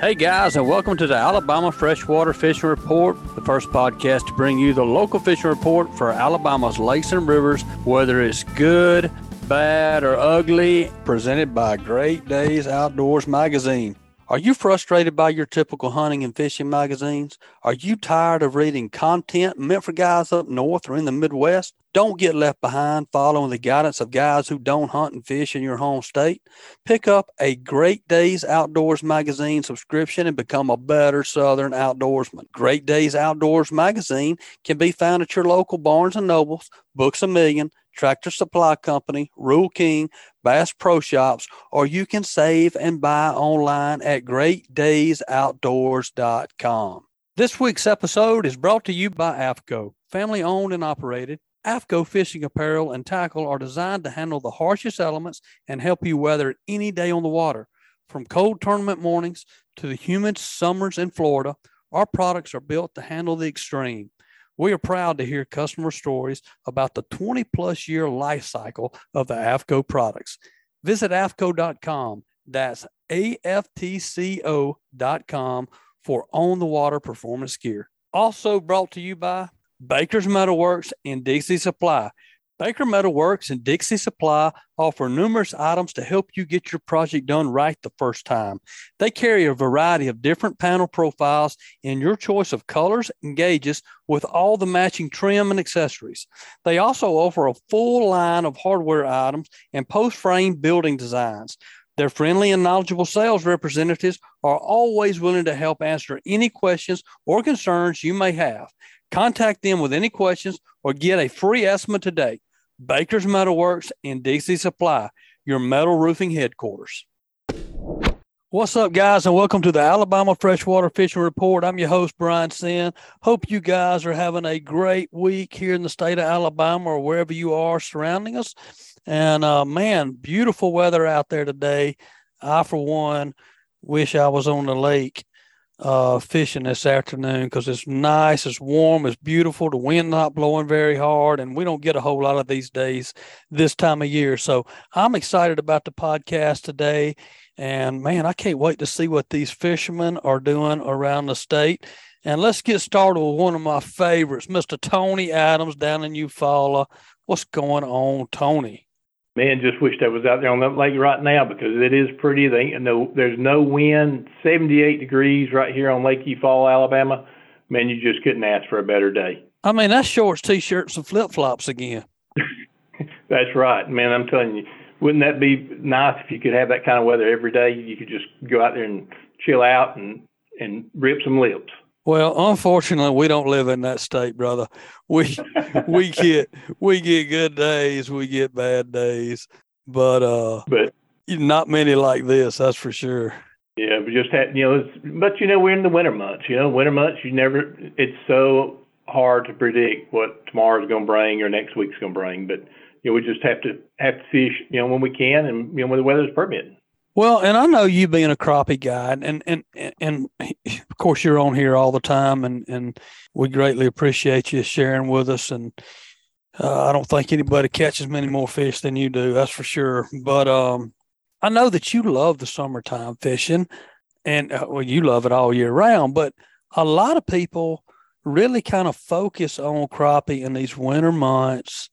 Hey guys, and welcome to the Alabama Freshwater Fishing Report, the first podcast to bring you the local fishing report for Alabama's lakes and rivers, whether it's good, bad, or ugly, presented by Great Days Outdoors Magazine. Are you frustrated by your typical hunting and fishing magazines? Are you tired of reading content meant for guys up north or in the Midwest? Don't get left behind following the guidance of guys who don't hunt and fish in your home state. Pick up a Great Days Outdoors magazine subscription and become a better Southern outdoorsman. Great Days Outdoors magazine can be found at your local Barnes and Nobles, Books a Million, Tractor Supply Company, Rural King, Bass Pro Shops, or you can save and buy online at greatdaysoutdoors.com. This week's episode is brought to you by AFTCO, family owned and operated. AFTCO fishing apparel and tackle are designed to handle the harshest elements and help you weather any day on the water. From cold tournament mornings to the humid summers in Florida, our products are built to handle the extreme. We are proud to hear customer stories about the 20 plus year life cycle of the AFTCO products. Visit AFTCO.com. That's AFTCO.com for on the water performance gear. Also brought to you by Baker's Metalworks and Dixie Supply. Baker Metalworks and Dixie Supply offer numerous items to help you get your project done right the first time. They carry a variety of different panel profiles in your choice of colors and gauges with all the matching trim and accessories. They also offer a full line of hardware items and post frame building designs. Their friendly and knowledgeable sales representatives are always willing to help answer any questions or concerns you may have. Contact them with any questions or get a free estimate today. Baker's Metal Works and Dixie Supply, your metal roofing headquarters. What's up, guys, and welcome to the Alabama Freshwater Fishing Report. I'm your host, Brian Sin. Hope you guys are having a great week here in the state of Alabama or wherever you are surrounding us. And uh, man, beautiful weather out there today. I, for one, wish I was on the lake uh, fishing this afternoon because it's nice, it's warm, it's beautiful. The wind not blowing very hard, and we don't get a whole lot of these days this time of year. So I'm excited about the podcast today, and man, I can't wait to see what these fishermen are doing around the state. And let's get started with one of my favorites, Mr. Tony Adams down in Eufaula. What's going on, Tony? Man, just wish I was out there on that lake right now because it is pretty. They no, there's no wind, 78 degrees right here on Lake Eufaula, Alabama. Man, you just couldn't ask for a better day. I mean, that's shorts, t-shirts, and flip-flops again. that's right, man. I'm telling you, wouldn't that be nice if you could have that kind of weather every day? You could just go out there and chill out and and rip some lips. Well, unfortunately, we don't live in that state, brother. We we get we get good days, we get bad days, but uh, but not many like this. That's for sure. Yeah, but just had you know, but you know, we're in the winter months. You know, winter months, you never. It's so hard to predict what tomorrow's going to bring or next week's going to bring. But you know, we just have to have to fish, you know, when we can and you know when the weather's permitting. Well, and I know you being a crappie guy, and and and of course you're on here all the time, and and we greatly appreciate you sharing with us. And uh, I don't think anybody catches many more fish than you do, that's for sure. But um, I know that you love the summertime fishing, and uh, well, you love it all year round. But a lot of people really kind of focus on crappie in these winter months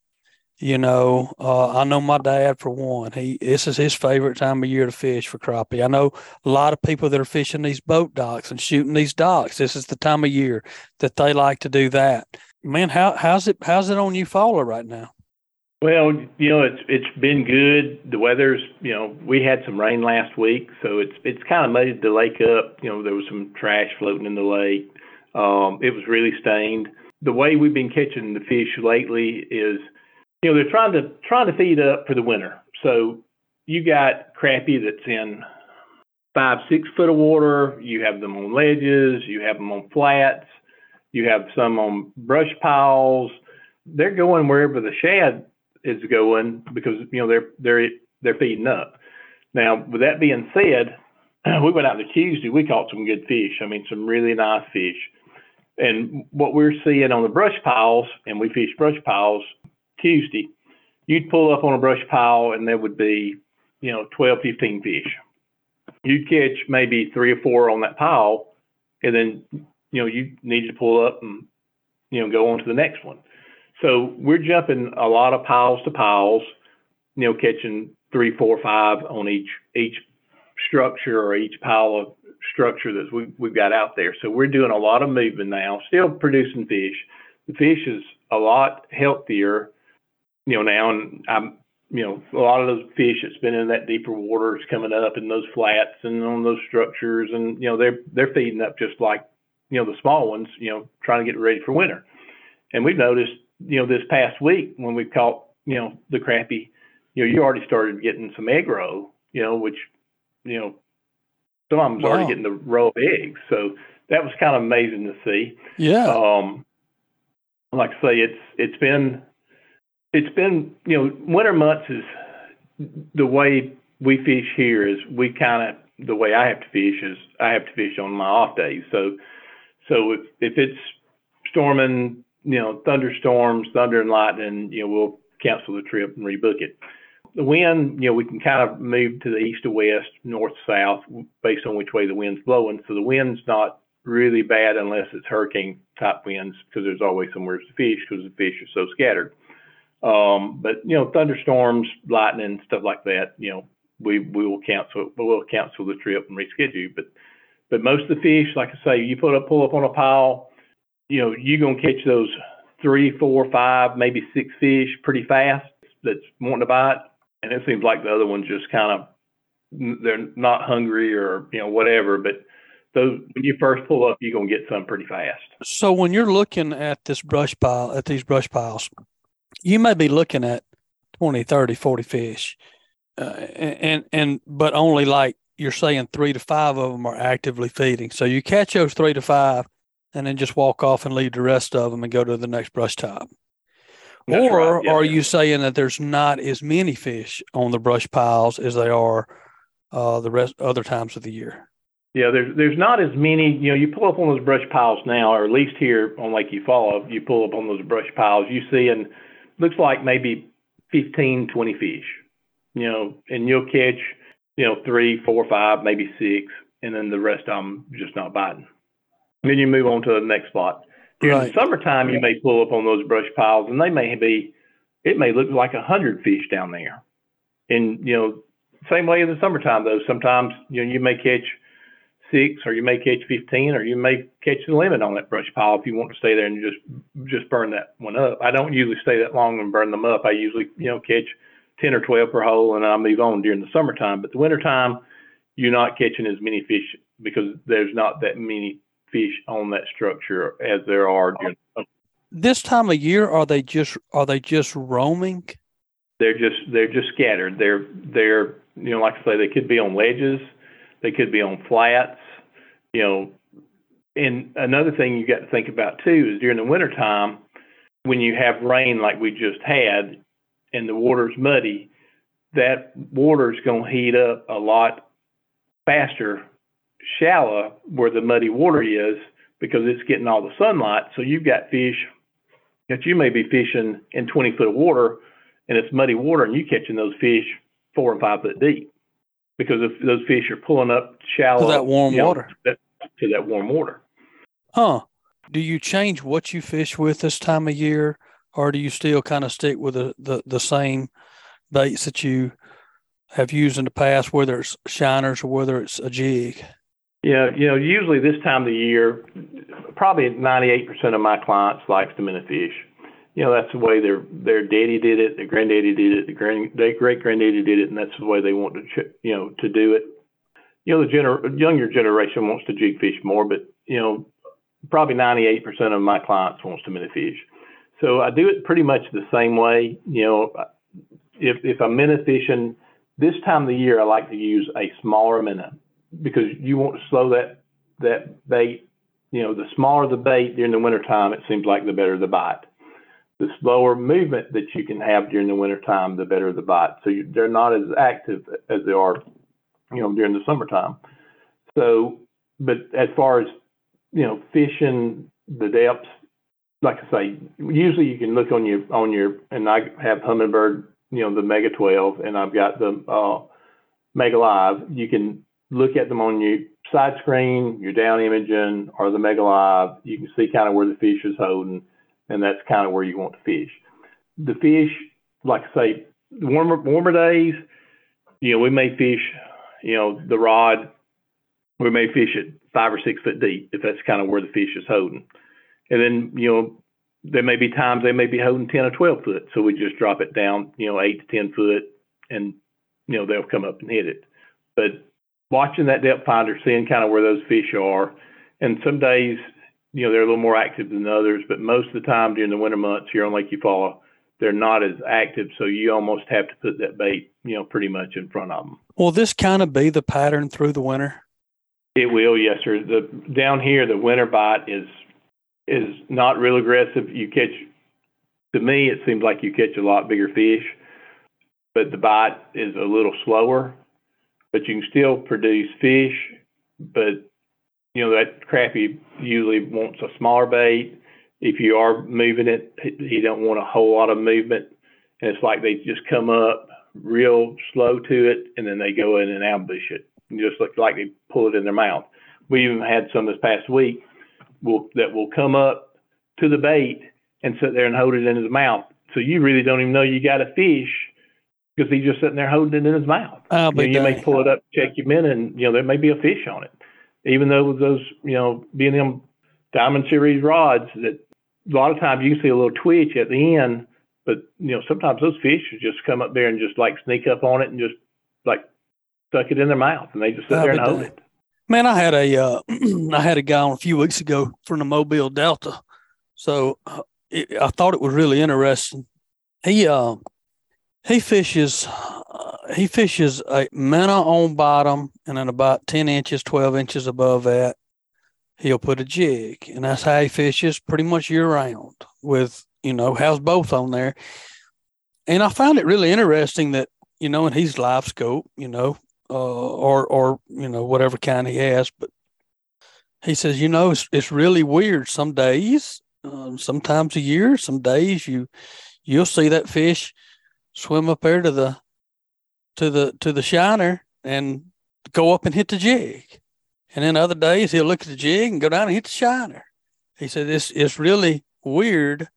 you know, uh, I know my dad for one. He this is his favorite time of year to fish for crappie. I know a lot of people that are fishing these boat docks and shooting these docks. This is the time of year that they like to do that. Man, how how's it how's it on you, Eufaula right now? Well, you know, it's it's been good. The weather's, you know, we had some rain last week, so it's it's kind of made the lake up. You know, there was some trash floating in the lake. Um, it was really stained. The way we've been catching the fish lately is you know they're trying to trying to feed up for the winter. So you got crappie that's in five six foot of water. You have them on ledges. You have them on flats. You have some on brush piles. They're going wherever the shad is going because you know they're they're they're feeding up. Now, with that being said, we went out to Tuesday. We caught some good fish. I mean, some really nice fish. And what we're seeing on the brush piles, and we fish brush piles, Tuesday, you'd pull up on a brush pile and there would be, you know, 12, 15 fish. you'd catch maybe three or four on that pile, and then you know you needed to pull up and you know go on to the next one. So we're jumping a lot of piles to piles, you know, catching three, four, five on each each structure or each pile of structure that we, we've got out there. So we're doing a lot of movement now, still producing fish. The fish is a lot healthier, you know, now, and I'm, you know, a lot of those fish that's been in that deeper water is coming up in those flats and on those structures, and you know, they're they're feeding up just like, you know, the small ones, you know, trying to get ready for winter. And we've noticed, you know, this past week when we caught, you know, the crappie, you know, you already started getting some egg roe, you know, which, you know, some of them's wow. already getting the row of eggs. So that was kind of amazing to see. Yeah. Um, like I say, it's it's been it's been you know winter months is the way we fish here is we kind of the way I have to fish is I have to fish on my off days. So so if if it's storming, you know, thunderstorms, thunder and lightning, you know, we'll cancel the trip and rebook it the wind, you know, we can kind of move to the east to west, north south, based on which way the wind's blowing. So the wind's not really bad unless it's hurricane type winds, because there's always somewhere to fish because the fish are so scattered. Um, but you know, thunderstorms, lightning, stuff like that, you know, we we will cancel we will cancel the trip and reschedule. But but most of the fish, like I say, you put up pull up on a pile, you know, you're gonna catch those three, four, five, maybe six fish pretty fast that's wanting to bite. And it seems like the other ones just kind of they're not hungry or you know whatever. But those when you first pull up you're to get some pretty fast. So when you're looking at this brush pile at these brush piles you may be looking at 20 30 40 fish uh, and and but only like you're saying three to five of them are actively feeding so you catch those three to five and then just walk off and leave the rest of them and go to the next brush top that's or right. yeah, are yeah. you saying that there's not as many fish on the brush piles as they are uh, the rest other times of the year? Yeah, there's there's not as many. You know, you pull up on those brush piles now, or at least here on Lake Eufaula, you pull up on those brush piles, you see, and looks like maybe 15, 20 fish. You know, and you'll catch, you know, three, four, five, maybe six, and then the rest of them just not biting. And then you move on to the next spot. During right. the summertime, you may pull up on those brush piles, and they may be, it may look like a hundred fish down there. And you know, same way in the summertime though. Sometimes you know you may catch six, or you may catch fifteen, or you may catch the limit on that brush pile if you want to stay there and just just burn that one up. I don't usually stay that long and burn them up. I usually you know catch ten or twelve per hole, and I move on during the summertime. But the wintertime, you're not catching as many fish because there's not that many fish on that structure as there are during this time of year are they just are they just roaming they're just they're just scattered they're they're you know like i say they could be on ledges they could be on flats you know and another thing you got to think about too is during the wintertime when you have rain like we just had and the water's muddy that water's going to heat up a lot faster shallow where the muddy water is because it's getting all the sunlight. So you've got fish that you may be fishing in 20 foot of water and it's muddy water and you catching those fish four and five foot deep because if those fish are pulling up shallow to that warm you know, water that, to that warm water. Huh. Do you change what you fish with this time of year or do you still kind of stick with the, the, the same baits that you have used in the past, whether it's shiners or whether it's a jig? Yeah, you know, usually this time of the year, probably 98% of my clients likes to minnow fish. You know, that's the way their their daddy did it, their granddaddy did it, the grand their great granddaddy did it, and that's the way they want to, you know, to do it. You know, the gener- younger generation wants to jig fish more, but you know, probably 98% of my clients wants to minnow fish. So I do it pretty much the same way. You know, if if I'm minnow fishing this time of the year, I like to use a smaller minnow because you want to slow that that bait. You know, the smaller the bait during the wintertime, it seems like the better the bite. The slower movement that you can have during the wintertime, the better the bite. So you, they're not as active as they are, you know, during the summertime. So, but as far as you know, fishing the depths, like I say, usually you can look on your on your and I have Humminbird, you know, the Mega 12, and I've got the uh, Mega Live. You can look at them on your side screen, your down imaging, or the Mega Live. You can see kind of where the fish is holding, and that's kind of where you want to fish. The fish, like I say, warmer warmer days, you know, we may fish, you know, the rod, we may fish it five or six foot deep if that's kind of where the fish is holding. And then, you know, there may be times they may be holding 10 or 12 foot. So we just drop it down, you know, eight to 10 foot and, you know, they'll come up and hit it. But watching that depth finder, seeing kind of where those fish are, and some days, you know, they're a little more active than others, but most of the time during the winter months here on Lake Eufaula, they're not as active. So you almost have to put that bait, you know, pretty much in front of them. Will this kind of be the pattern through the winter? It will, yes, sir. The down here, the winter bite is is not real aggressive. You catch, to me, it seems like you catch a lot bigger fish, but the bite is a little slower. But you can still produce fish, but you know that crappie usually wants a smaller bait. If you are moving it, he don't want a whole lot of movement, and it's like they just come up real slow to it, and then they go in and ambush it. It just looks like they pull it in their mouth. We even had some this past week will that will come up to the bait and sit there and hold it in his mouth. So you really don't even know you got a fish because he's just sitting there holding it in his mouth. Oh, you, know, you may pull it up, check your minute, and you know there may be a fish on it. Even though with those, you know, being them diamond series rods, that a lot of times you can see a little twitch at the end, but you know sometimes those fish just come up there and just like sneak up on it and just like suck it in their mouth, and they just sit oh, there and hold it. Man, I had a uh, I had a guy on a few weeks ago from the Mobile Delta, so uh, it, I thought it was really interesting. He uh, he fishes uh, he fishes a minnow on bottom, and then about ten inches, twelve inches above that, he'll put a jig, and that's how he fishes pretty much year round. With you know has both on there, and I found it really interesting that you know, and he's live scope, you know, uh, or or you know whatever kind he has. But he says, you know, it's it's really weird. Some days, um, sometimes a year, some days you you'll see that fish swim up there to the to the to the shiner and go up and hit the jig. And then other days he'll look at the jig and go down and hit the shiner. He said it's it's really weird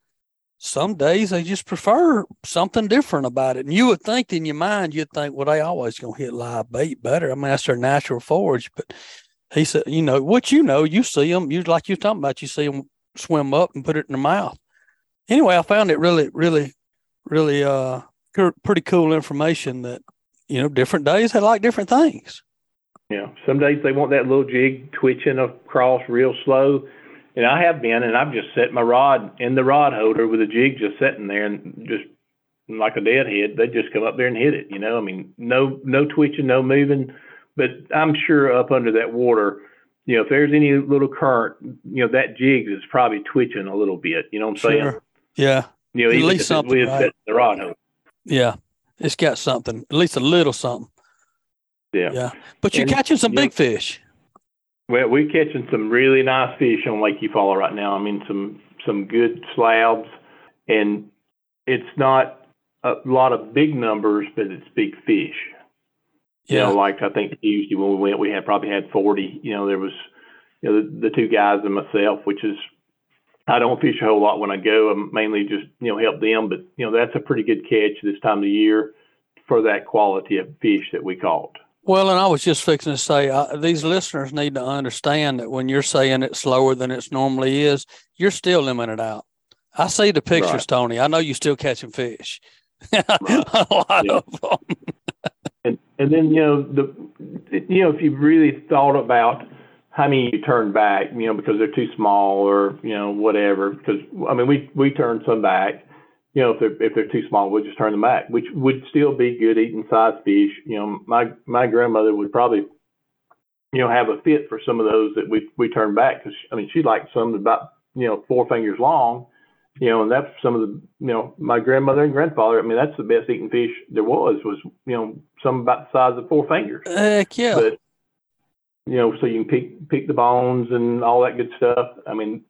some days they just prefer something different about it. And you would think in your mind, you'd think, well, they always gonna hit live bait better. I mean, that's their natural forage. But he said, you know, what you know, you see them, you like you're talking about, you see them swim up and put it in their mouth. Anyway, I found it really, really, really uh pretty cool information that you know different days they like different things. Yeah, some days they want that little jig twitching across real slow and I have been, and I've just set my rod in the rod holder with a jig just sitting there, and just like a deadhead, they just come up there and hit it. You know, I mean, no no twitching, no moving, but I'm sure up under that water, you know, if there's any little current, you know, that jig is probably twitching a little bit. You know what I'm saying? Yeah. You know, at least something. Right? the rod holder. Yeah, it's got something, at least a little something. Yeah. Yeah. But you're and, catching some big know, fish. Well, we're catching some really nice fish on Lake Eufaula right now. I mean, some some good slabs, and it's not a lot of big numbers, but it's big fish. Yeah. You know, like I think Tuesday when we went, we had probably had 40. You know, there was, you know, the, the two guys and myself, which is, I don't fish a whole lot when I go. I'm mainly just, you know, help them. But, you know, that's a pretty good catch this time of the year for that quality of fish that we caught. Well, and I was just fixing to say uh, these listeners need to understand that when you're saying it's slower than it normally is, you're still limited out. I see the pictures, right. Tony. I know you're still catching fish. A lot yeah. of them. and and then you know the you know if you really thought about how many you turn back, you know because they're too small or you know whatever. Because I mean we we turned some back you know, if they're if they're too small, we'll just turn them back, which would still be good eating size fish. You know, my my grandmother would probably, you know, have a fit for some of those that we we turn back because I mean she liked some about you know four fingers long, you know, and that's some of the you know my grandmother and grandfather. I mean that's the best eating fish there was was you know some about the size of four fingers. Heck yeah. But you know, so you can pick pick the bones and all that good stuff. I mean,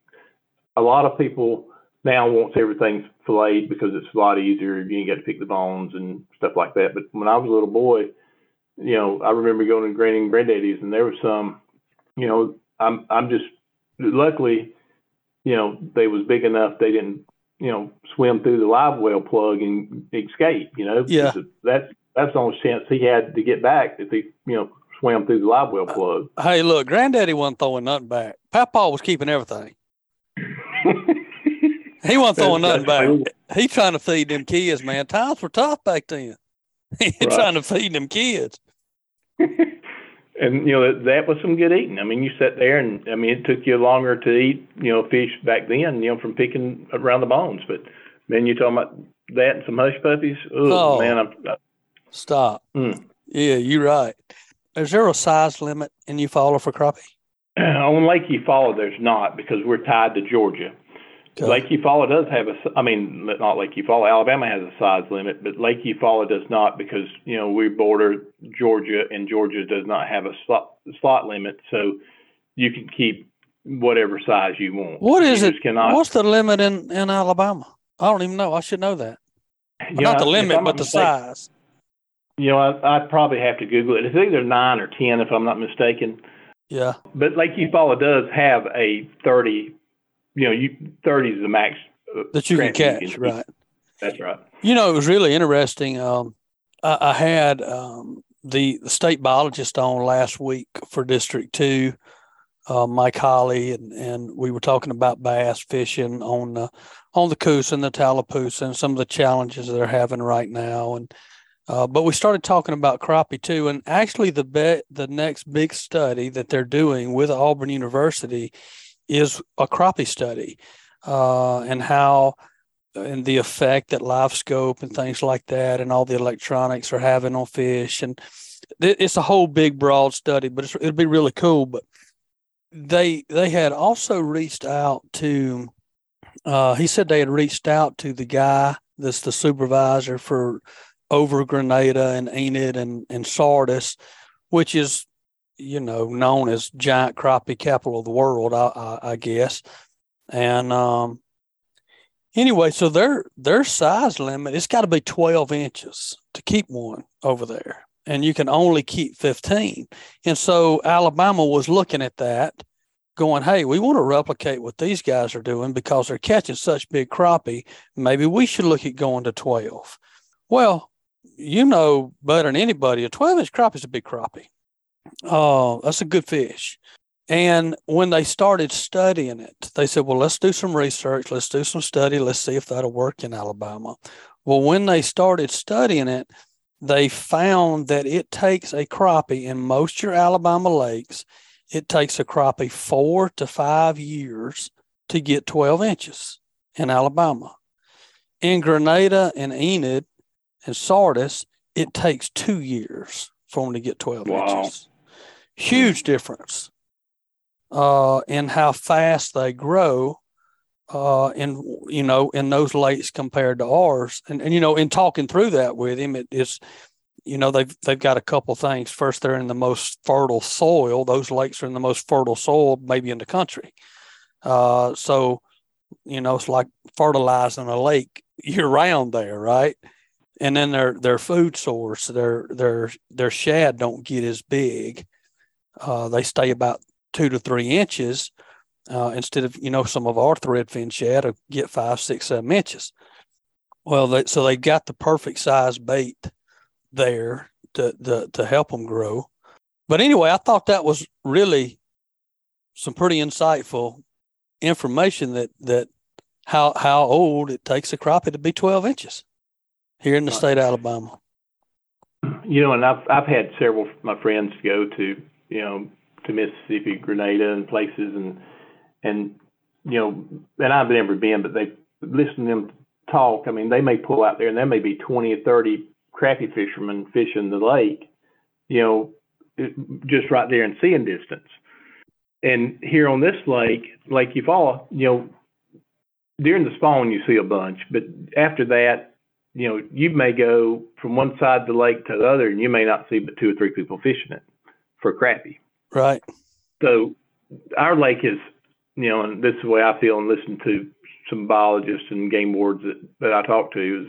a lot of people now wants everything filleted because it's a lot easier. You ain't got to pick the bones and stuff like that. But when I was a little boy, you know, I remember going to Granny and Granddaddy's, and there was some, you know, I'm I'm just luckily, you know, they was big enough they didn't, you know, swim through the live well plug and escape. You know, Yeah. that's that's the only chance he had to get back if he, you know, swam through the live well plug. Hey, look, Granddaddy wasn't throwing nothing back. Papa was keeping everything. He wasn't throwing nothing back. He trying to feed them kids, man. Times were tough back then. He Right. trying to feed them kids. and you know that, that was some good eating. I mean, you sat there, and I mean, it took you longer to eat, you know, fish back then, you know, from picking around the bones. But man, you're talking about that and some hush puppies? Oh, Oh. man, I'm, I, Stop. Mm. Yeah, you're right. Is there a size limit in Eufaula for crappie? on Lake Eufaula, there's not because we're tied to Georgia. Okay. Lake Eufaula does have a, I mean, not Lake Eufaula. Alabama has a size limit, but Lake Eufaula does not because you know we border Georgia, and Georgia does not have a slot slot limit, so you can keep whatever size you want. What is you it? Cannot, What's the limit in, in Alabama? I don't even know. I should know that. Not know, the limit, but the mistaken- size. You know, I, I'd probably have to Google it. It's either nine or ten, if I'm not mistaken. Yeah. But Lake Eufaula does have a thirty. You know, you thirty is the max uh, That you can catch, right? That's right. You know, it was really interesting. Um, I, I had um, the, the state biologist on last week for District Two, uh, Mike Holly, and, and we were talking about bass fishing on the on the Coosa and the Tallapoosa and some of the challenges they're having right now. And uh, but we started talking about crappie too. And actually, the be- the next big study that they're doing with Auburn University is a crappie study, uh, and how and the effect that live scope and things like that and all the electronics are having on fish and it- it's a whole big broad study but it'll be really cool but they they had also reached out to uh, he said they had reached out to the guy that's the supervisor for over grenada and enid and, and sardis which is you know known as giant crappie capital of the world i, I, I guess and um anyway, so their their size limit it's got to be 12 inches to keep one over there, and you can only keep 15. And so Alabama was looking at that, going, "Hey, we want to replicate what these guys are doing because they're catching such big crappie. Maybe we should look at going to 12." Well, you know better than anybody, a 12 inch crappie is a big crappie. Oh, that's a good fish. And when they started studying it, they said, well, let's do some research, let's do some study, let's see if that'll work in Alabama. Well, when they started studying it, they found that it takes a crappie in most your Alabama lakes, it takes a crappie four to five years to get 12 inches in Alabama. In Grenada and Enid and Sardis, it takes two years for them to get 12 Wow. inches. Huge difference uh, in how fast they grow uh, in you know in those lakes compared to ours. And and you know in talking through that with him, it is you know they've they've got a couple things. First, they're in the most fertile soil. Those lakes are in the most fertile soil maybe in the country. Uh, so you know it's like fertilizing a lake year round there, right? And then their their food source, their their their shad don't get as big. Uh, they stay about two to three inches uh, instead of you know some of our threadfin shad will get five, six, seven inches. Well, they, so they've got the perfect size bait there to, to to help them grow. But anyway, I thought that was really some pretty insightful information that that how how old it takes a crappie to be 12 inches here in the state of Alabama. You know, and I've I've had several of my friends go to you know to Mississippi, Grenada, and places, and and you know, and I've never been, but they listen to them talk. I mean, they may pull out there, and there may be twenty or thirty crappie fishermen fishing the lake. You know, just right there in seeing distance. And here on this lake, Lake Eufaula, you know, during the spawn you see a bunch, but after that, you know, you may go from one side of the lake to the other, and you may not see but two or three people fishing it for crappie. Right. So our lake is, you know, and this is the way I feel and listen to some biologists and game wards that, that I talk to is,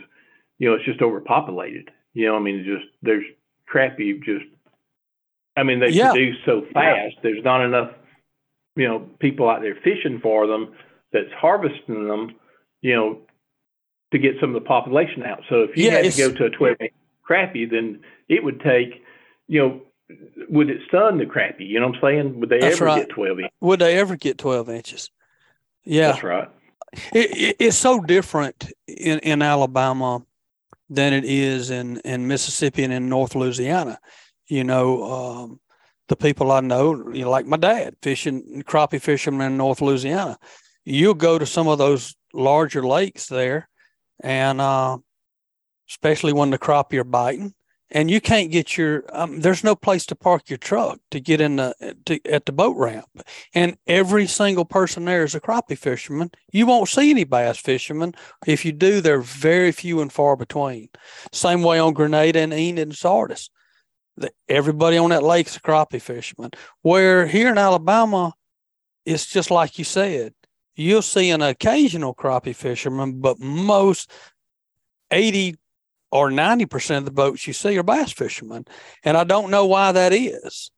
you know, it's just overpopulated. You know, I mean, it's just there's crappie just I mean, they Yeah. produce so fast. There's not enough, you know, people out there fishing for them that's harvesting them, you know, to get some of the population out. So if you Yeah, had to go to a 12 inch crappie, then it would take, you know, would it stun the crappie? You know what I'm saying? Would they ever right. get 12 inch? Would they ever get 12 inches? Yeah. That's right. it, it, it's so different in, in Alabama than it is in, in Mississippi and in North Louisiana. You know, um, the people I know, you know, like my dad, fishing crappie fishermen in North Louisiana. You'll go to some of those larger lakes there, and uh, especially when the crappie are biting, and you can't get your. Um, there's no place to park your truck to get in the to, at the boat ramp and every single person there is a crappie fisherman. You won't see any bass fishermen. If you do, they're very few and far between. Same way on Grenada and Enid and Sardis. The, everybody on that lake's a crappie fisherman. Where here in Alabama, it's just like you said. You'll see an occasional crappie fisherman, but most 80 or 90% of the boats you see are bass fishermen. And I don't know why that is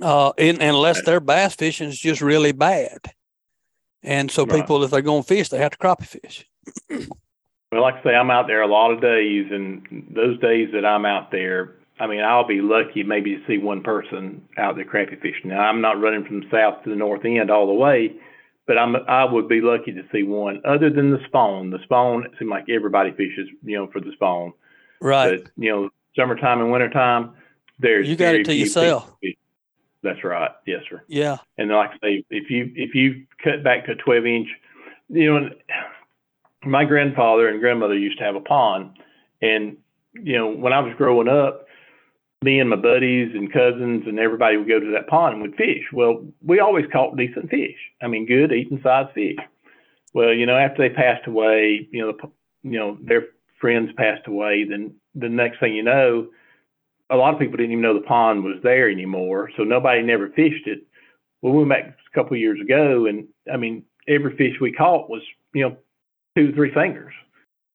uh, in, unless their bass fishing is just really bad. And so Right. people, if they're going to fish, they have to crappie fish. Well, like I say, I'm out there a lot of days, and those days that I'm out there, I mean, I'll be lucky maybe to see one person out there crappie fishing. Now, I'm not running from the south to the north end all the way, but I'm I would be lucky to see one. Other than the spawn, the spawn it seems like everybody fishes, you know, for the spawn. Right. But you know, summertime and wintertime, there's You got it to yourself. That's right. Yes, sir. yeah. And like I say, if you if you cut back to 12 inch, you know, my grandfather and grandmother used to have a pond, and you know, when I was growing up, me and my buddies and cousins and everybody would go to that pond and would fish. Well, we always caught decent fish. I mean, good eating size fish. Well, you know, after they passed away, you know, the, you know, their friends passed away. Then the next thing you know, a lot of people didn't even know the pond was there anymore, so nobody never fished it. Well, we went back a couple of years ago, and I mean, every fish we caught was, you know, two, three fingers.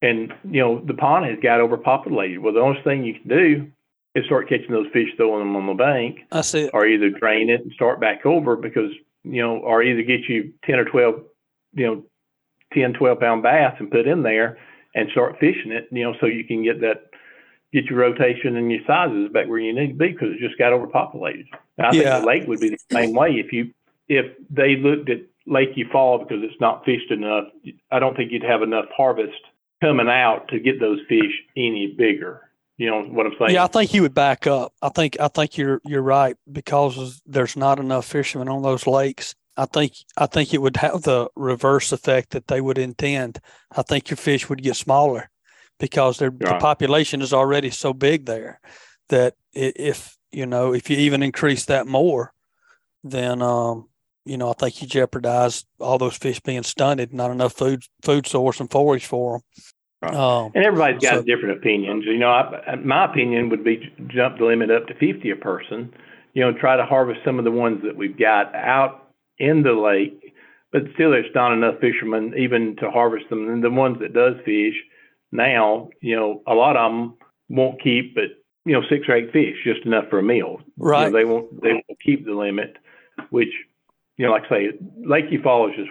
And, you know, the pond has got overpopulated. Well, the only thing you can do is start catching those fish, throwing them on the bank, I see or either drain it and start back over because, you know, or either get you 10 or 12, you know, 10, 12 pound bass and put in there and start fishing it, you know, so you can get that, get your rotation and your sizes back where you need to be because it just got overpopulated. And I Yeah. think the lake would be the same way if you, if they looked at Lake Eufaula because it's not fished enough, I don't think you'd have enough harvest coming out to get those fish any bigger. You know what I'm saying? Yeah, I think you would back up. I think I think you're you're right because there's not enough fishermen on those lakes. I think I think it would have the reverse effect that they would intend. I think your fish would get smaller because their the population is already so big there that if you know if you even increase that more, then um, you know I think you jeopardize all those fish being stunted, not enough food food source and forage for them. Right. Um, And everybody's got So- different opinions. You know, I, my opinion would be jump the limit up to 50 a person. You know, try to harvest some of the ones that we've got out in the lake, but still there's not enough fishermen even to harvest them. And the ones that does fish now, you know, a lot of them won't keep, but you know, six or eight fish, just enough for a meal. You know, Right. they won't. They won't keep the limit, which you know, like I say, Lake Eufaula is just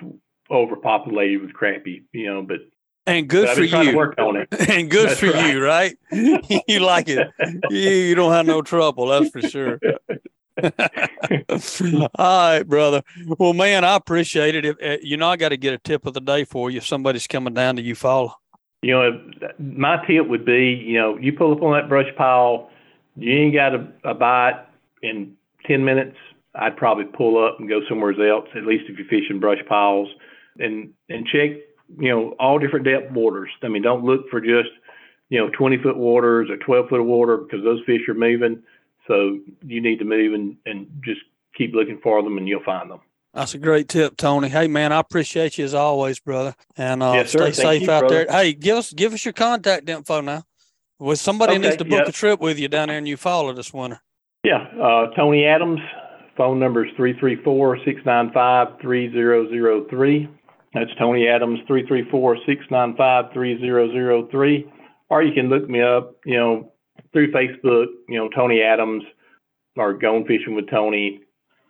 overpopulated with crappie. You know, but, and good for you. to work on it. and good That's for right. you, right? you like it. You, you don't have no trouble, that's for sure. All right, brother. Well, man, I appreciate it. If, uh, you know, I got to get a tip of the day for you if somebody's coming down to Eufaula. You know, my tip would be, you know, you pull up on that brush pile, you ain't got a, a bite in 10 minutes. I'd probably pull up and go somewhere else, at least if you're fishing brush piles, and, and check, you know, all different depth waters. I mean, don't look for just, you know, 20 foot waters or 12 foot water because those fish are moving. So you need to move and, and just keep looking for them and you'll find them. That's a great tip, Tony. Hey, man, I appreciate you as always, brother. And uh, Yes, stay safe you, out brother. there. Hey, give us give us your contact info now. Well, somebody Okay, needs to book a trip with you down there in Eufaula this winter. Yeah, uh, Tony Adams. Phone number is 334-695-3003. That's Tony Adams, 334-695-3003. Or you can look me up, you know, through Facebook, you know, Tony Adams. or going fishing with Tony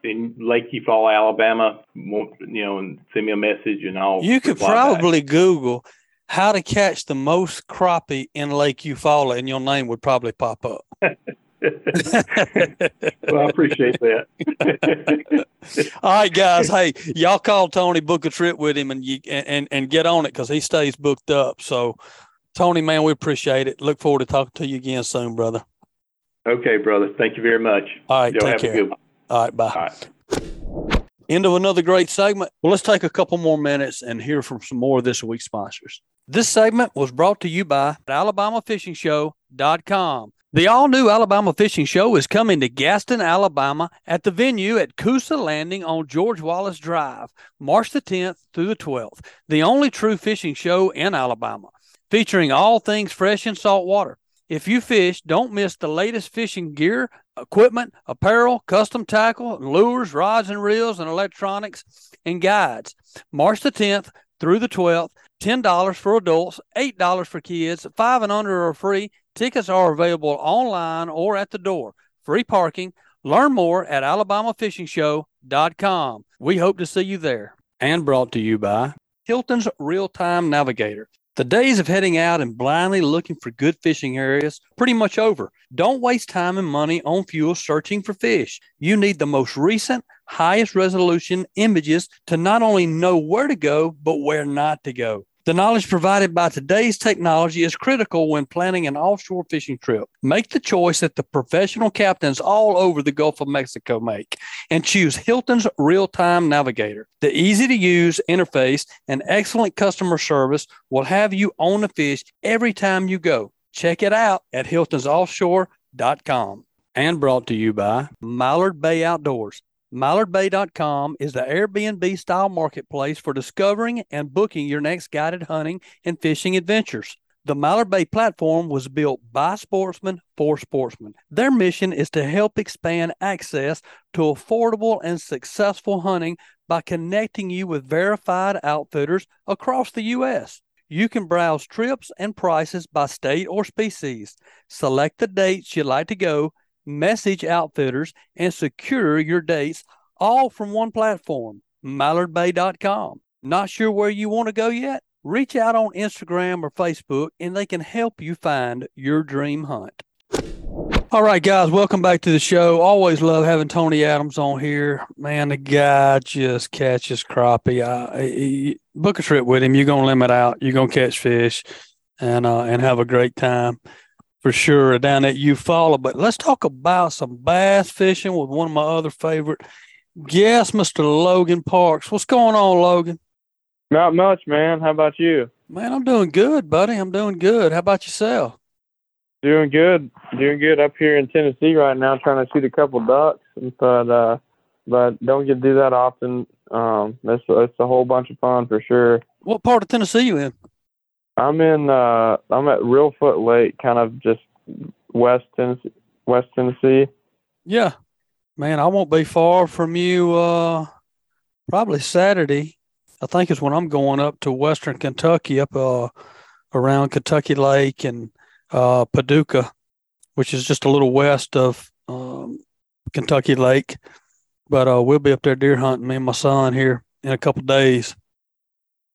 in Lake Eufaula, Alabama, you know, and send me a message and I'll. You could probably back. Google how to catch the most crappie in Lake Eufaula, and your name would probably pop up. well, I appreciate that. All right, guys. Hey, y'all call Tony, book a trip with him, and you and and get on it because he stays booked up. So, Tony, man, we appreciate it. Look forward to talking to you again soon, brother. Okay, brother. Thank you very much. All right, Y'all take care. All right, bye. All right. End of another great segment. Well, let's take a couple more minutes and hear from some more of this week's sponsors. This segment was brought to you by AlabamaFishingShow.com. The all new Alabama Fishing Show is coming to Gadsden, Alabama at the venue at Coosa Landing on George Wallace Drive, March the 10th through the 12th. The only true fishing show in Alabama, featuring all things fresh and salt water. If you fish, don't miss the latest fishing gear, equipment, apparel, custom tackle, lures, rods and reels, and electronics and guides. March the 10th through the 12th, $10 for adults, $8 for kids, 5 and under are free. Tickets are available online or at the door. Free parking. Learn more at alabamafishingshow.com. We hope to see you there. And brought to you by Hilton's Real Time Navigator. The days of heading out and blindly looking for good fishing areas pretty much over. Don't waste time and money on fuel searching for fish. You need the most recent, highest resolution images to not only know where to go, but where not to go. The knowledge provided by today's technology is critical when planning an offshore fishing trip. Make the choice that the professional captains all over the Gulf of Mexico make and choose Hilton's real time navigator. The easy to use interface and excellent customer service will have you on the fish every time you go. Check it out at hiltonsoffshore.com. And brought to you by Mallard Bay Outdoors. MallardBay.com is the Airbnb style marketplace for discovering and booking your next guided hunting and fishing adventures. The Mallard Bay platform was built by sportsmen for sportsmen. Their mission is to help expand access to affordable and successful hunting by connecting you with verified outfitters across the U.S. You can browse trips and prices by state or species, select the dates you'd like to go, message outfitters, and secure your dates all from one platform, mallardbay.com. Not sure where you want to go yet? Reach out on Instagram or Facebook and they can help you find your dream hunt. All right, guys, welcome back to the show. Always love having Tony Adams on here. Man, the guy just catches crappie. I, he, book a trip with him. You're gonna limit out. You're gonna catch fish, and uh, and have a great time for sure down at Eufaula. But let's talk about some bass fishing with one of my other favorite guests, Mr. Logan Parks. What's going on, Logan? Not much, man. How about you? Man, I'm doing good, buddy. I'm doing good. How about yourself? Doing good. Doing good up here in Tennessee right now, trying to shoot a couple ducks, but uh, but don't get to do that often. Um, that's that's a whole bunch of fun for sure. What part of Tennessee you in? I'm in uh I'm at Reelfoot Lake, kind of just west Tennessee West Tennessee. Yeah. Man, I won't be far from you uh probably Saturday. I think is when I'm going up to western Kentucky up uh around Kentucky Lake and uh Paducah, which is just a little west of um, Kentucky Lake. But uh we'll be up there deer hunting, me and my son here in a couple days.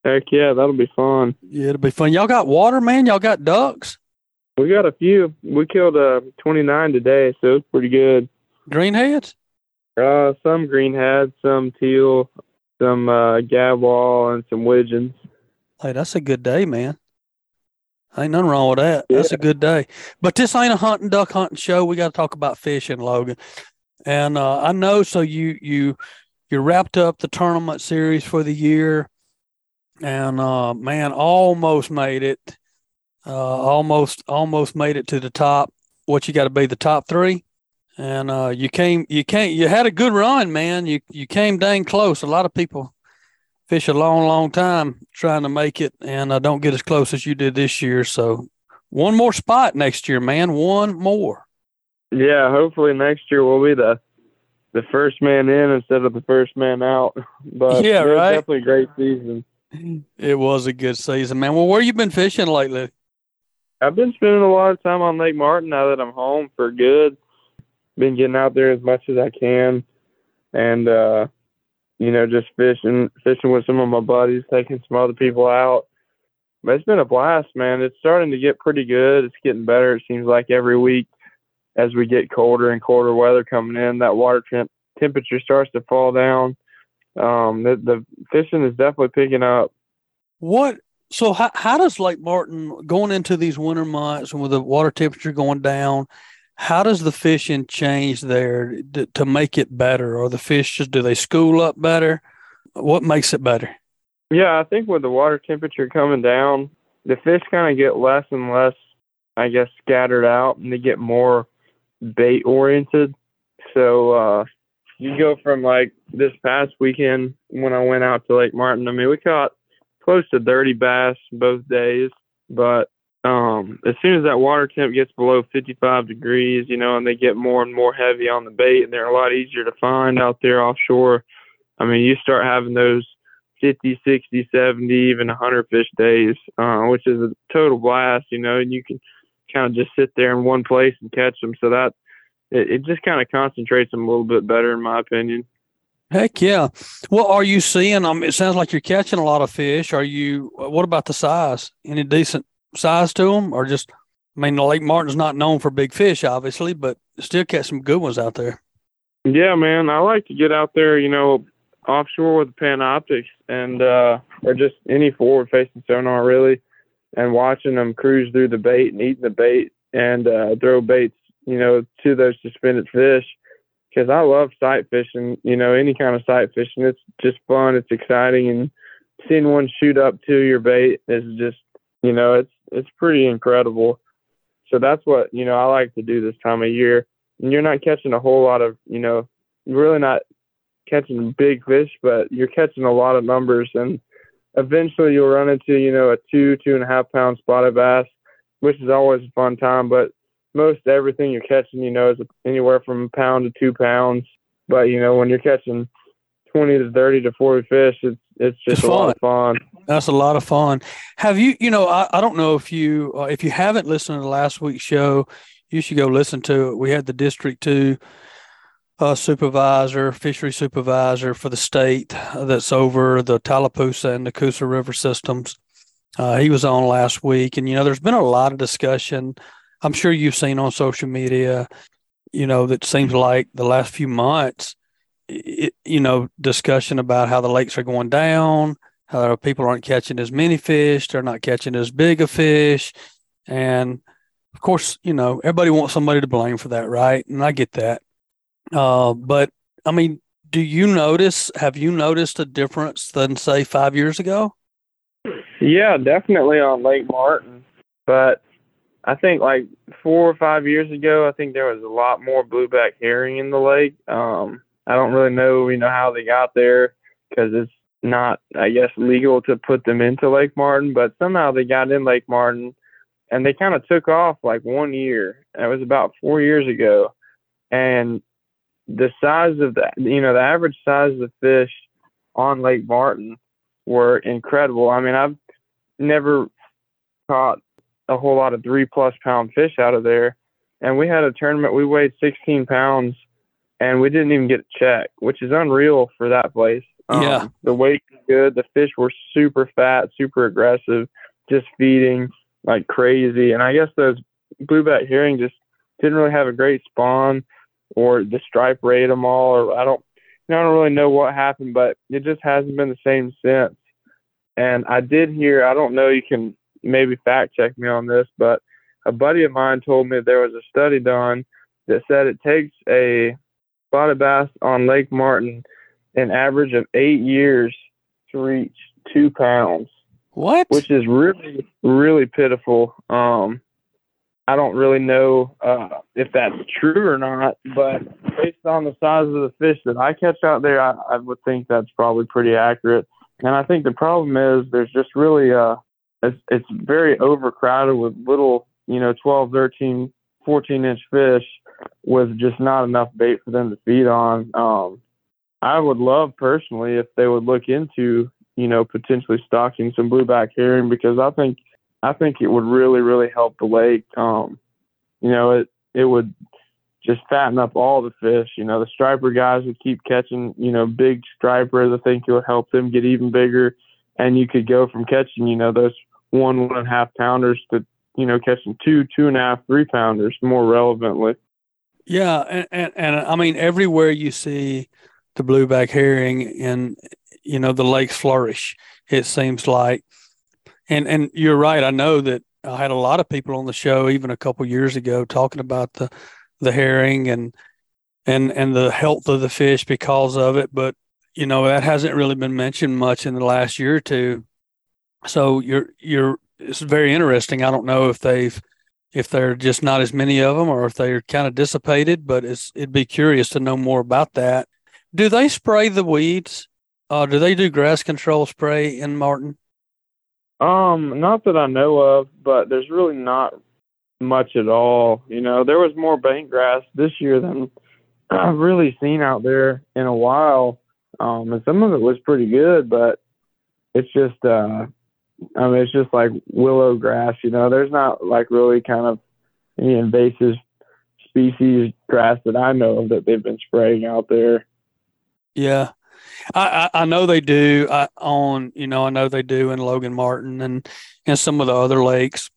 Heck yeah, that'll be fun. Yeah, it'll be fun. Y'all got water, man? Y'all got ducks? We got a few. We killed uh 29 today, so it's pretty good. Greenheads? Uh, some greenheads, some teal, some uh gadwall, and some widgeons. Hey, that's a good day, man. Ain't nothing wrong with that. Yeah. That's a good day. But this ain't a hunting duck hunting show. We got to talk about fishing, Logan. And uh, I know. So you you you wrapped up the tournament series for the year and uh, man, almost made it. Uh, almost almost made it to the top. What you got to be the top three, and uh, you came you came you had a good run, man. You you came dang close. A lot of people fish a long long time trying to make it, and uh, don't get as close as you did this year. So one more spot next year, man. One more. Yeah, hopefully next year we'll be the the first man in instead of the first man out. But yeah, right. Definitely a great season. It was a good season, man. Well, where you been fishing lately? I've been spending a lot of time on Lake Martin now that I'm home for good. been getting out there as much as I can, and uh, you know, just fishing, fishing with some of my buddies, taking some other people out. But it's been a blast, man. It's starting to get pretty good. It's getting better. It seems like every week, as we get colder and colder weather coming in, that water temp- temperature starts to fall down. Um, the, the fishing is definitely picking up. What so how, how does Lake Martin going into these winter months and with the water temperature going down, how does the fishing change there to, to make it better? Or the fish just do they school up better? What makes it better? Yeah, I think with the water temperature coming down, the fish kind of get less and less, I guess, scattered out, and they get more bait oriented. So uh, you go from like this past weekend when I went out to Lake Martin. I mean, we caught close to 30 bass both days. But um, as soon as that water temp gets below 55 degrees, you know, and they get more and more heavy on the bait, and they're a lot easier to find out there offshore. I mean, you start having those 50, 60, 70, even 100 fish days, uh, which is a total blast, you know, and you can kind of just sit there in one place and catch them. So that it, it just kind of concentrates them a little bit better, in my opinion. Heck yeah. Well, are you seeing? Um, it sounds like you're catching a lot of fish. Are you? What about the size? Any decent size to them, or just? I mean, Lake Martin's not known for big fish, obviously, but still catch some good ones out there. Yeah, man. I like to get out there, you know, offshore with Panoptix and uh or just any forward facing sonar really and watching them cruise through the bait and eating the bait and uh throw baits, you know, to those suspended fish because I love sight fishing. You know, any kind of sight fishing. It's just fun. It's exciting, and seeing one shoot up to your bait is just, you know, it's it's pretty incredible. So that's what you know I like to do this time of year. And you're not catching a whole lot of, you know, really not catching big fish, but you're catching a lot of numbers, and eventually you'll run into, you know, a two, two and a half pound spotted bass, which is always a fun time. But most everything you're catching, you know, is anywhere from a pound to two pounds. But you know, when you're catching twenty to thirty to forty fish, it's it's just it's a fun. lot of fun. That's a lot of fun. Have you, you know, I, I don't know if you uh, if you haven't listened to last week's show, you should go listen to it. We had the District Two uh, supervisor, fishery supervisor for the state that's over the Tallapoosa and the Coosa River systems. Uh, he was on last week, and you know, there's been a lot of discussion I'm sure you've seen on social media, you know, that seems like the last few months, it, you know, discussion about how the lakes are going down, how people aren't catching as many fish, they're not catching as big a fish. And of course, you know, everybody wants somebody to blame for that, right? And I get that. Uh, but I mean, do you notice, have you noticed a difference than, say, five years ago? Yeah, definitely on Lake Martin. But I think like four or five years ago, I think there was a lot more blueback herring in the lake. Um, I don't really know, you know, how they got there because it's not, I guess, legal to put them into Lake Martin, but somehow they got in Lake Martin and they kind of took off like one year. It was about four years ago. And the size of the, you know, the average size of the fish on Lake Martin were incredible. I mean, I've never caught a whole lot of three plus pound fish out of there. And we had a tournament, we weighed 16 pounds and we didn't even get a check, which is unreal for that place. Um, yeah. The weight was good. The fish were super fat, super aggressive, just feeding like crazy. And I guess those blueback herring just didn't really have a great spawn or the stripe rate them all, or I don't, you know, I don't really know what happened, but it just hasn't been the same since. And I did hear, I don't know, you can maybe fact check me on this, but a buddy of mine told me there was a study done that said it takes a spotted bass on Lake Martin an average of eight years to reach two pounds. What? Which is really, really pitiful. Um, I don't really know uh, if that's true or not, but based on the size of the fish that I catch out there, I, I would think that's probably pretty accurate. And I think the problem is there's just really uh, it's, it's very overcrowded with little, you know, 12, 13, 14 inch fish with just not enough bait for them to feed on. Um, I would love personally if they would look into, you know, potentially stocking some blueback herring because I think I think it would really, really help the lake. Um, you know, it it would just fatten up all the fish. You know, the striper guys would keep catching, you know, big stripers. I think it would help them get even bigger. And you could go from catching, you know, those one, one and a half pounders to, you know, catching two, two and a half, three pounders more relevantly. Yeah. And, and, and I mean, everywhere you see the blueback herring and, you know, the lakes flourish, it seems like. And, and you're right. I know that I had a lot of people on the show even a couple years ago talking about the the herring and and and the health of the fish because of it but you know that hasn't really been mentioned much in the last year or two so you're you're it's very interesting i don't know if they've if they're just not as many of them or if they're kind of dissipated but it's it'd be curious to know more about that do they spray the weeds uh, do they do grass control spray in martin um not that i know of but there's really not much at all. You know, there was more bank grass this year than I've really seen out there in a while. Um, and some of it was pretty good, but it's just, uh, I mean, it's just like willow grass, you know, there's not like really kind of any invasive species grass that I know of that they've been spraying out there. Yeah. I, I, I know they do I, on, you know, I know they do in Logan Martin and, and some of the other lakes,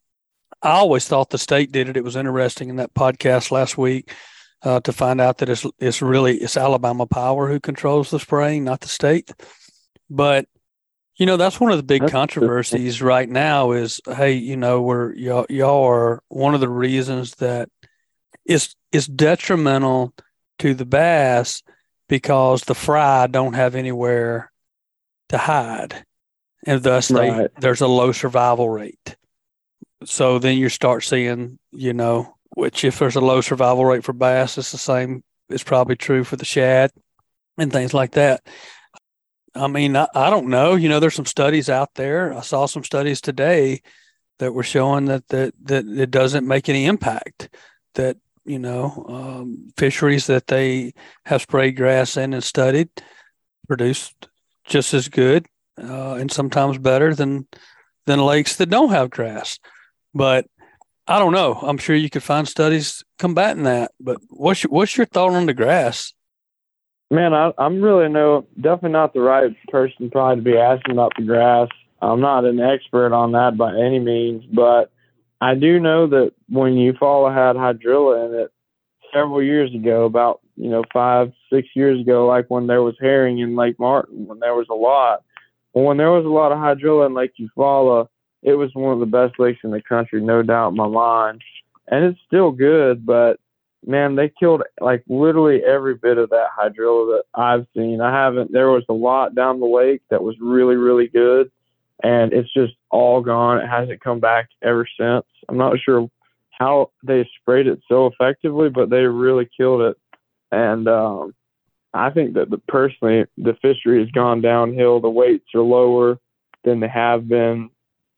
I always thought the state did it. It was interesting in that podcast last week uh, to find out that it's it's really it's Alabama Power who controls the spraying, not the state. But you know that's one of the big that's controversies right now. Is hey, you know, we're y'all, y'all are one of the reasons that is it's detrimental to the bass because the fry don't have anywhere to hide, and thus right. they, there's a low survival rate so then you start seeing, you know, which if there's a low survival rate for bass, it's the same. It's probably true for the shad and things like that. I mean, I, I don't know. You know, there's some studies out there. I saw some studies today that were showing that that that it doesn't make any impact. That you know, um, fisheries that they have sprayed grass in and studied produced just as good uh, and sometimes better than than lakes that don't have grass. But I don't know. I'm sure you could find studies combating that. But what's your, what's your thought on the grass? Man, I, I'm really no definitely not the right person probably to be asking about the grass. I'm not an expert on that by any means, but I do know that when Eufaula had hydrilla in it several years ago, about you know five six years ago, like when there was herring in Lake Martin, when there was a lot. When there was a lot of hydrilla in Lake Eufaula, it was one of the best lakes in the country, no doubt in my mind. And it's still good, but man, they killed like literally every bit of that hydrilla that I've seen. I haven't. There was a lot down the lake that was really, really good, and it's just all gone. It hasn't come back ever since. I'm not sure how they sprayed it so effectively, but they really killed it. And um, I think that the, personally, the fishery has gone downhill. The weights are lower than they have been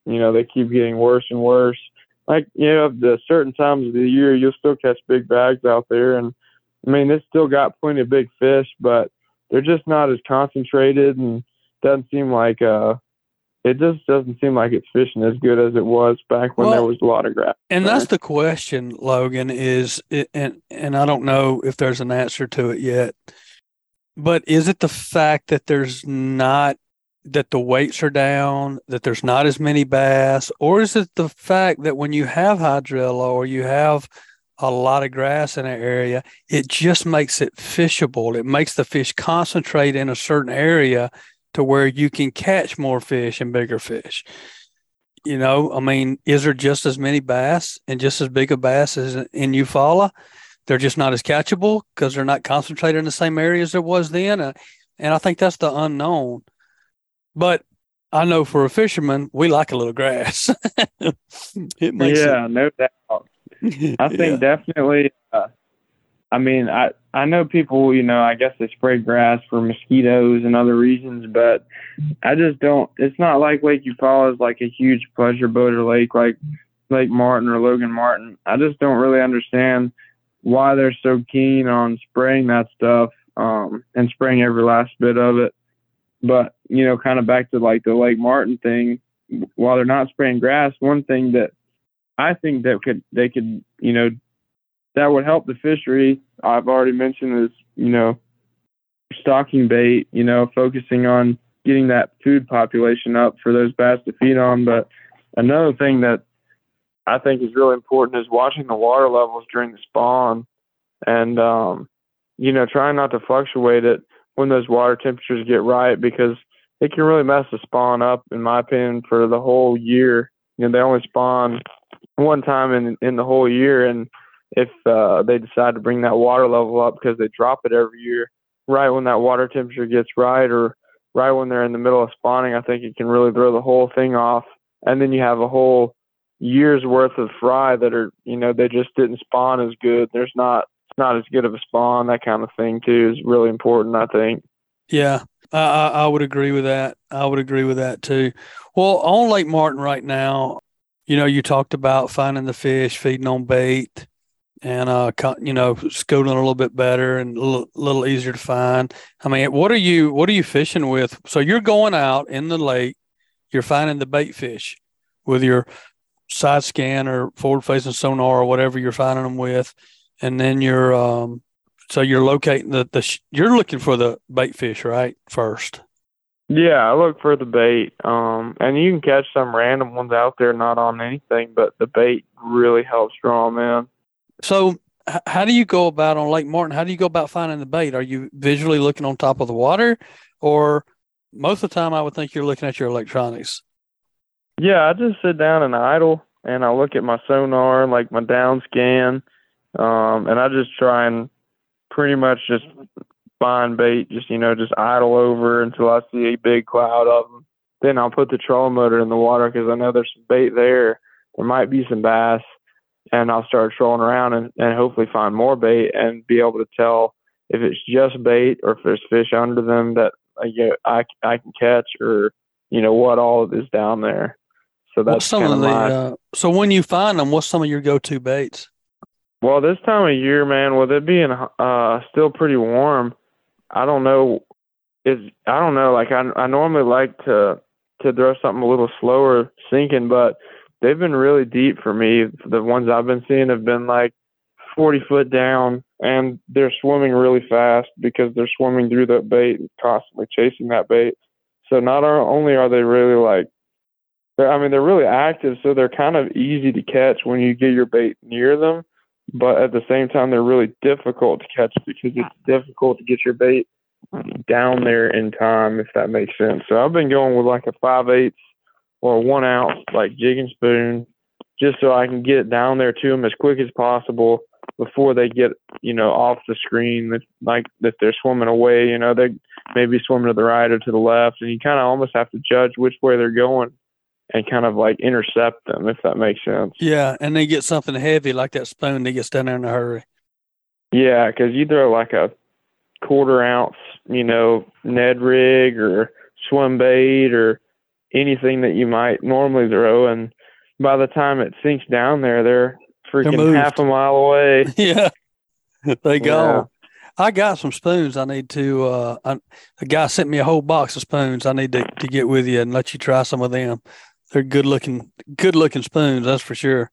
you know, they keep getting worse and worse. Like, you know, the certain times of the year, you'll still catch big bags out there. And I mean, it's still got plenty of big fish, but they're just not as concentrated and doesn't seem like, uh, it just doesn't seem like it's fishing as good as it was back when well, there was a lot of grass. And that's the question, Logan, is, it, and, and I don't know if there's an answer to it yet, but is it the fact that there's not that the weights are down, that there's not as many bass, or is it the fact that when you have hydrilla or you have a lot of grass in an area, it just makes it fishable. It makes the fish concentrate in a certain area to where you can catch more fish and bigger fish. You know, I mean, is there just as many bass and just as big a bass as in Eufaula? They're just not as catchable because they're not concentrated in the same area as there was then. And I think that's the unknown. But I know for a fisherman, we like a little grass. it makes yeah, it... no doubt. I think yeah. definitely. Uh, I mean, I I know people. You know, I guess they spray grass for mosquitoes and other reasons, but I just don't. It's not like Lake Eufaula is like a huge pleasure boater lake like Lake Martin or Logan Martin. I just don't really understand why they're so keen on spraying that stuff um, and spraying every last bit of it. But you know, kind of back to like the Lake Martin thing, while they're not spraying grass, one thing that I think that could they could you know that would help the fishery. I've already mentioned is you know stocking bait. You know, focusing on getting that food population up for those bass to feed on. But another thing that I think is really important is watching the water levels during the spawn, and um, you know, trying not to fluctuate it when those water temperatures get right because it can really mess the spawn up, in my opinion, for the whole year. You know, they only spawn one time in in the whole year, and if uh, they decide to bring that water level up because they drop it every year, right when that water temperature gets right, or right when they're in the middle of spawning, I think it can really throw the whole thing off. And then you have a whole year's worth of fry that are, you know, they just didn't spawn as good. There's not not as good of a spawn. That kind of thing too is really important. I think. Yeah, I, I would agree with that. I would agree with that too. Well, on Lake Martin right now, you know, you talked about finding the fish, feeding on bait, and uh, you know, schooling a little bit better and a little, little easier to find. I mean, what are you what are you fishing with? So you're going out in the lake, you're finding the bait fish with your side scan or forward facing sonar or whatever you're finding them with, and then you're um, so you're locating the the you're looking for the bait fish right first. Yeah, I look for the bait. Um, and you can catch some random ones out there, not on anything, but the bait really helps draw them in. So, how do you go about on Lake Martin? How do you go about finding the bait? Are you visually looking on top of the water, or most of the time I would think you're looking at your electronics? Yeah, I just sit down and idle, and I look at my sonar, like my down scan, um, and I just try and pretty much just find bait, just you know, just idle over until I see a big cloud of them. Then I'll put the trolling motor in the water because I know there's some bait there. There might be some bass, and I'll start trolling around and, and hopefully find more bait and be able to tell if it's just bait or if there's fish under them that I get, I, I can catch or you know what all is down there. So that's some of the. Uh, so when you find them, what's some of your go-to baits? Well, this time of year, man, with it being uh still pretty warm, I don't know. Is I don't know. Like I I normally like to to throw something a little slower sinking, but they've been really deep for me. The ones I've been seeing have been like 40 foot down, and they're swimming really fast because they're swimming through that bait and constantly chasing that bait. So not only are they really like, I mean, they're really active, so they're kind of easy to catch when you get your bait near them but at the same time they're really difficult to catch because it's difficult to get your bait down there in time if that makes sense. So I've been going with like a five eighths or a one ounce like jig and spoon just so I can get down there to them as quick as possible before they get you know off the screen like if they're swimming away you know they may be swimming to the right or to the left and you kind of almost have to judge which way they're going and kind of like intercept them, if that makes sense. Yeah, and they get something heavy like that spoon that gets down there in a hurry. Yeah, because you throw like a quarter ounce, you know, Ned rig or swim bait or anything that you might normally throw, and by the time it sinks down there, they're freaking half a mile away. yeah, they go. Yeah. I got some spoons. I need to. Uh, I, a guy sent me a whole box of spoons. I need to, to get with you and let you try some of them they're good looking, good looking spoons. That's for sure.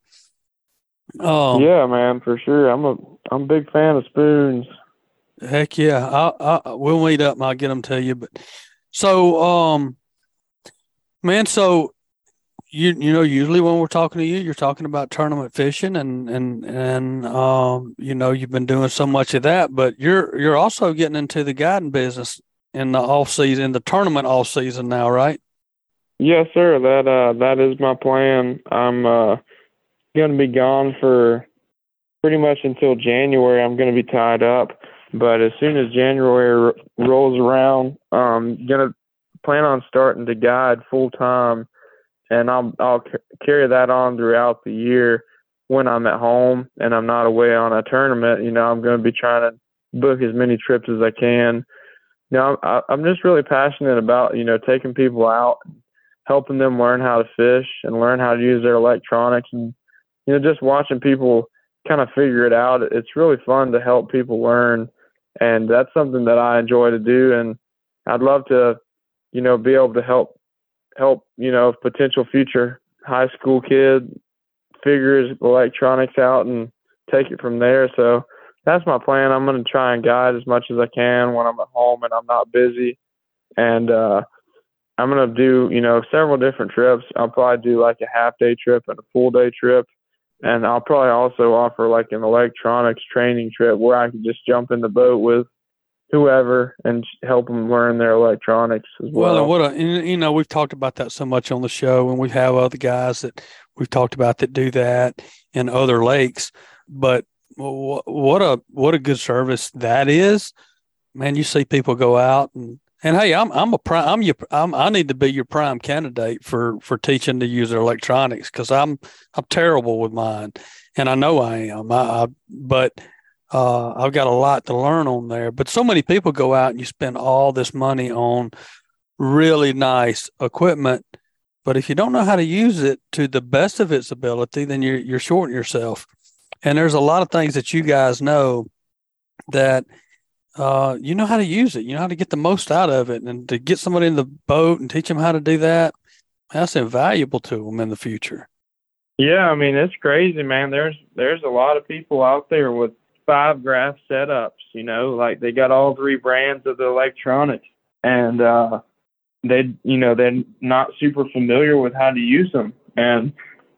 Oh yeah, man, for sure. I'm a I'm a big fan of spoons. Heck yeah, I, I we'll meet up and I'll get them to you. But so, um, man, so you you know usually when we're talking to you, you're talking about tournament fishing and and and um you know you've been doing so much of that, but you're you're also getting into the guiding business in the off season, in the tournament off season now, right? Yes, sir. That uh, that is my plan. I'm uh, going to be gone for pretty much until January. I'm going to be tied up, but as soon as January r- rolls around, I'm going to plan on starting to guide full time, and I'll I'll c- carry that on throughout the year when I'm at home and I'm not away on a tournament. You know, I'm going to be trying to book as many trips as I can. You know, I'm, I'm just really passionate about you know taking people out helping them learn how to fish and learn how to use their electronics and you know just watching people kind of figure it out it's really fun to help people learn and that's something that I enjoy to do and I'd love to you know be able to help help you know potential future high school kid figure his electronics out and take it from there. So that's my plan. I'm going to try and guide as much as I can when I'm at home and I'm not busy. And uh, I'm going to do, you know, several different trips. I'll probably do like a half day trip and a full day trip. And I'll probably also offer like an electronics training trip where I can just jump in the boat with whoever and help them learn their electronics as well. Well, and what a, you know, we've talked about that so much on the show, and we have other guys that we've talked about that do that in other lakes. But what a what a good service that is, man! You see people go out and and hey, I'm I'm a prime. I'm your. I'm, I need to be your prime candidate for for teaching to use electronics because I'm I'm terrible with mine, and I know I am. I, I but uh, I've got a lot to learn on there. But so many people go out and you spend all this money on really nice equipment, but if you don't know how to use it to the best of its ability, then you're you're shorting yourself. And there's a lot of things that you guys know that uh, you know how to use it. You know how to get the most out of it, and to get somebody in the boat and teach them how to do that, that's invaluable to them in the future. Yeah, I mean it's crazy, man. There's there's a lot of people out there with five graph setups. You know, like they got all three brands of the electronics, and uh, they you know they're not super familiar with how to use them. And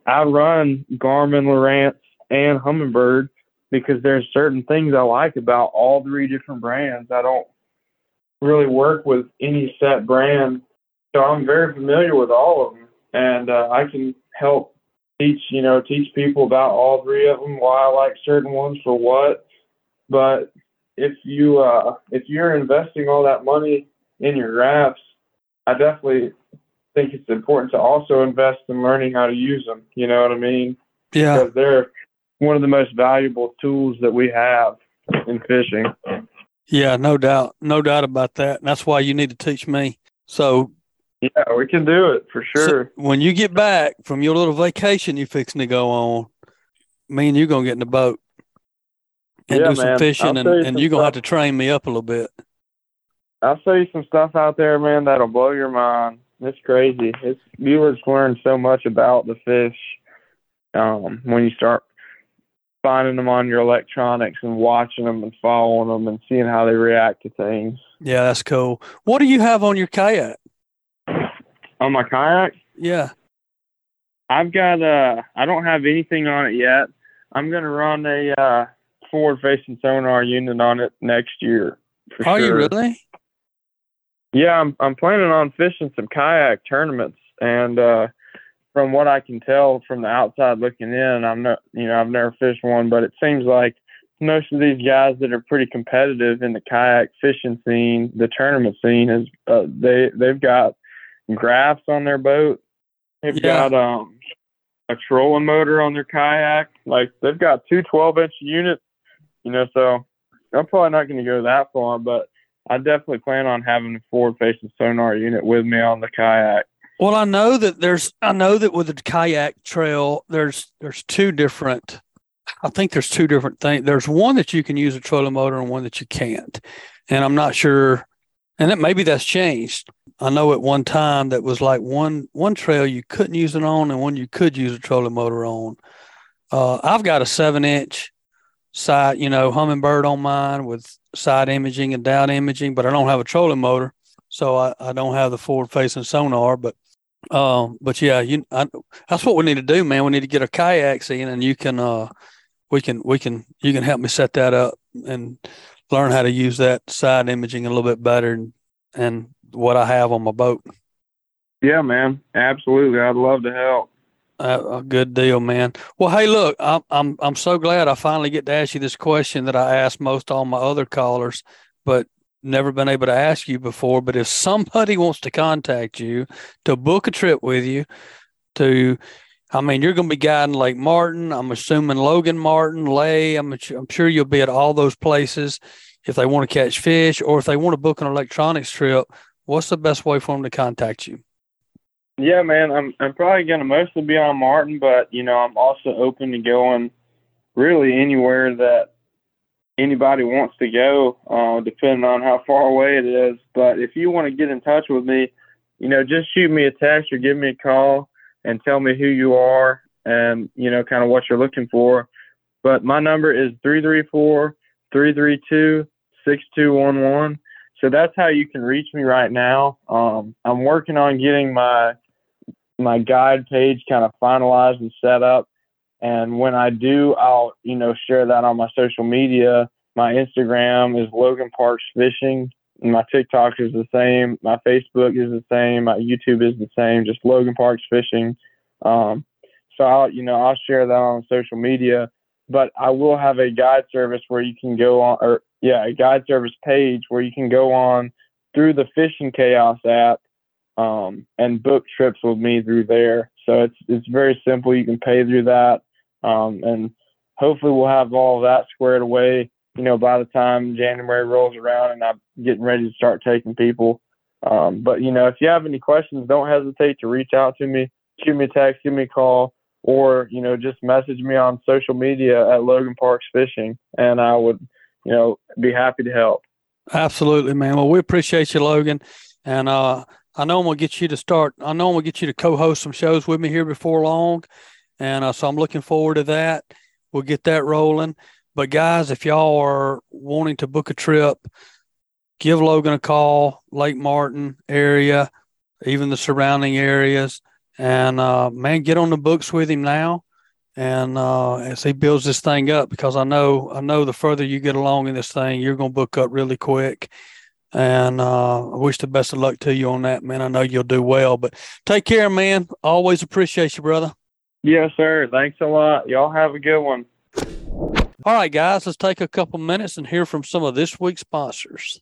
I run Garmin, Lowrance, and Humminbird because there's certain things I like about all three different brands. I don't really work with any set brand, so I'm very familiar with all of them, and uh, I can help teach you know teach people about all three of them, why I like certain ones for what. But if you uh, if you're investing all that money in your graphs, I definitely think it's important to also invest in learning how to use them. You know what I mean? Yeah. Because they're one of the most valuable tools that we have in fishing. Yeah, no doubt, no doubt about that. And that's why you need to teach me. So, yeah, we can do it for sure. So when you get back from your little vacation you're fixing to go on, me and you're gonna get in the boat and yeah, do some man. fishing, and, you and you're gonna have to train me up a little bit. I'll show you some stuff out there, man. That'll blow your mind. It's crazy. It's viewers learn so much about the fish um, when you start finding them on your electronics and watching them and following them and seeing how they react to things. Yeah, that's cool. What do you have on your kayak? On my kayak? Yeah. I've got uh I don't have anything on it yet. I'm gonna run a uh forward facing sonar unit on it next year. For Are sure. you really? Yeah, I'm I'm planning on fishing some kayak tournaments and uh from what I can tell from the outside looking in, I'm not, you know, I've never fished one, but it seems like most of these guys that are pretty competitive in the kayak fishing scene, the tournament scene, is uh, they they've got graphs on their boat. They've Yeah. got um a trolling motor on their kayak. Like they've got two 12 inch units, you know. So I'm probably not going to go that far, but I definitely plan on having a forward facing sonar unit with me on the kayak. Well, I know that there's I know that with the kayak trail, there's there's two different I think there's two different things. There's one that you can use a trolling motor and one that you can't. And I'm not sure and that maybe that's changed. I know at one time that was like one one trail you couldn't use it on and one you could use a trolling motor on. Uh, I've got a seven inch side, you know, Humminbird on mine with side imaging and down imaging, but I don't have a trolling motor, so I, I don't have the forward facing sonar. But um, but yeah, you I, that's what we need to do, man. We need to get our kayaks in, and you can uh, we can we can you can help me set that up and learn how to use that side imaging a little bit better and, and what I have on my boat. Yeah, man, absolutely. I'd love to help. Uh, a good deal, man. Well, hey, look, I'm I'm I'm so glad I finally get to ask you this question that I asked most all my other callers, but never been able to ask you before. But if somebody wants to contact you to book a trip with you, to, I mean, you're going to be guiding Lake Martin. I'm assuming Logan Martin, Lay. I'm I'm sure you'll be at all those places. If they want to catch fish or if they want to book an electronics trip, what's the best way for them to contact you? Yeah, man, I'm I'm probably gonna mostly be on Martin, but you know I'm also open to going really anywhere that anybody wants to go, uh, depending on how far away it is. But if you want to get in touch with me, you know, just shoot me a text or give me a call and tell me who you are and you know kind of what you're looking for. But my number is 334 332 6211. So that's how you can reach me right now. Um, I'm working on getting my my guide page kind of finalized and set up. And when I do, I'll you know share that on my social media. My Instagram is Logan Parks Fishing. My TikTok is the same. My Facebook is the same. My YouTube is the same. Just Logan Parks Fishing. Um, so I'll you know I'll share that on social media. But I will have a guide service where you can go on, or yeah, a guide service page where you can go on through the Fishing Chaos app um, and book trips with me through there. So it's it's very simple. You can pay through that, um, and hopefully we'll have all that squared away. You know, by the time January rolls around and I'm getting ready to start taking people. Um, but you know, if you have any questions, don't hesitate to reach out to me. Shoot me a text, give me a call, or you know, just message me on social media at Logan Parks Fishing, and I would, you know, be happy to help. Absolutely, man. Well, we appreciate you, Logan, and uh, I know I'm gonna get you to start. I know I'm gonna get you to co-host some shows with me here before long, and uh, so I'm looking forward to that. We'll get that rolling. But guys, if y'all are wanting to book a trip, give Logan a call. Lake Martin area, even the surrounding areas, and uh, man, get on the books with him now. And uh, as he builds this thing up, because I know I know the further you get along in this thing, you're gonna book up really quick and uh, I wish the best of luck to you on that, man. I know you'll do well, but take care, man. Always appreciate you, brother. Yes, sir. Thanks a lot. Y'all have a good one. All right, guys, let's take a couple minutes and hear from some of this week's sponsors.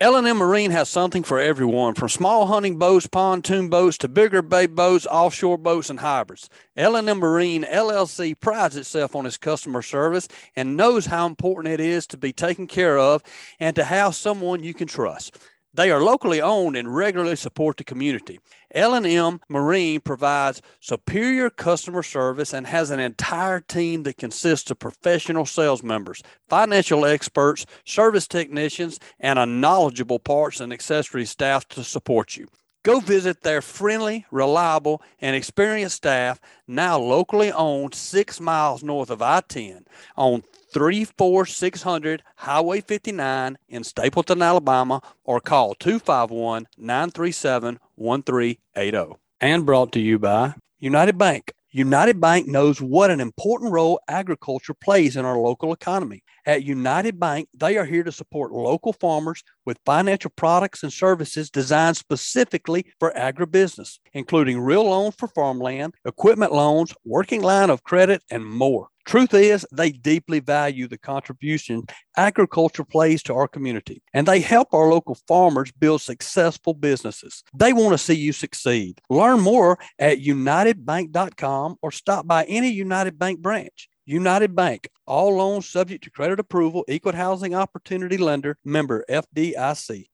L&M Marine has something for everyone, from small hunting boats, pontoon boats, to bigger bay boats, offshore boats, and hybrids. L&M Marine LLC prides itself on its customer service and knows how important it is to be taken care of and to have someone you can trust. They are locally owned and regularly support the community. L&M Marine provides superior customer service and has an entire team that consists of professional sales members, financial experts, service technicians, and a knowledgeable parts and accessory staff to support you. Go visit their friendly, reliable, and experienced staff, now locally owned six miles north of I 10 on 34600 Highway 59 in Stapleton, Alabama, or call 251 937 1380. And brought to you by United Bank. United Bank knows what an important role agriculture plays in our local economy. At United Bank, they are here to support local farmers with financial products and services designed specifically for agribusiness, including real loans for farmland, equipment loans, working line of credit, and more. Truth is, they deeply value the contribution agriculture plays to our community, and they help our local farmers build successful businesses. They want to see you succeed. Learn more at unitedbank.com or stop by any United Bank branch. United Bank, all loans subject to credit approval, equal housing opportunity lender, member FDIC.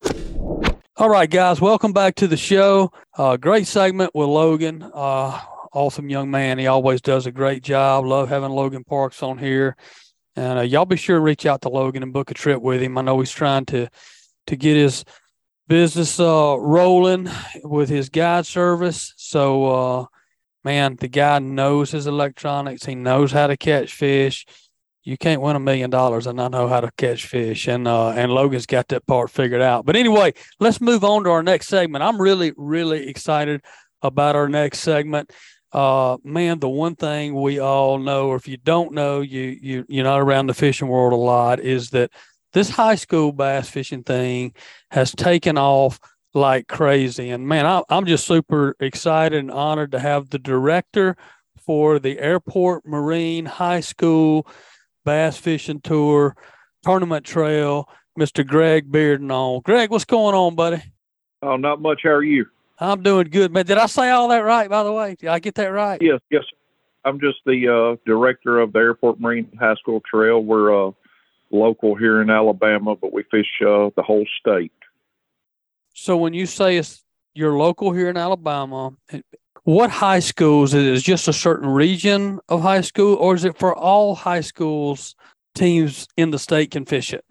All right, guys, welcome back to the show. Uh, great segment with Logan. Uh, awesome young man. He always does a great job. Love having Logan Parks on here. And uh, y'all be sure to reach out to Logan and book a trip with him. I know he's trying to to get his business uh, rolling with his guide service. So, uh, man, the guy knows his electronics. He knows how to catch fish. You can't win a million dollars and not know how to catch fish. And uh, and Logan's got that part figured out. But anyway, let's move on to our next segment. I'm really really excited about our next segment uh, man, the one thing we all know, or if you don't know, you you you're not around the fishing world a lot, is that this high school bass fishing thing has taken off like crazy. And man, I, I'm just super excited and honored to have the director for the Airport Marine High School Bass Fishing Tour Tournament Trail, Mr. Greg Bearden on. Greg, what's going on, buddy? Oh, not much. How are you? I'm doing good, man. Did I say all that right, by the way? Did I get that right? Yes, yes. I'm just the uh, director of the Airport Marine High School Trail. We're uh, local here in Alabama, but we fish uh, the whole state. So when you say it's you're local here in Alabama, what high schools is it? Just a certain region of high school, or is it for all high schools teams in the state can fish it?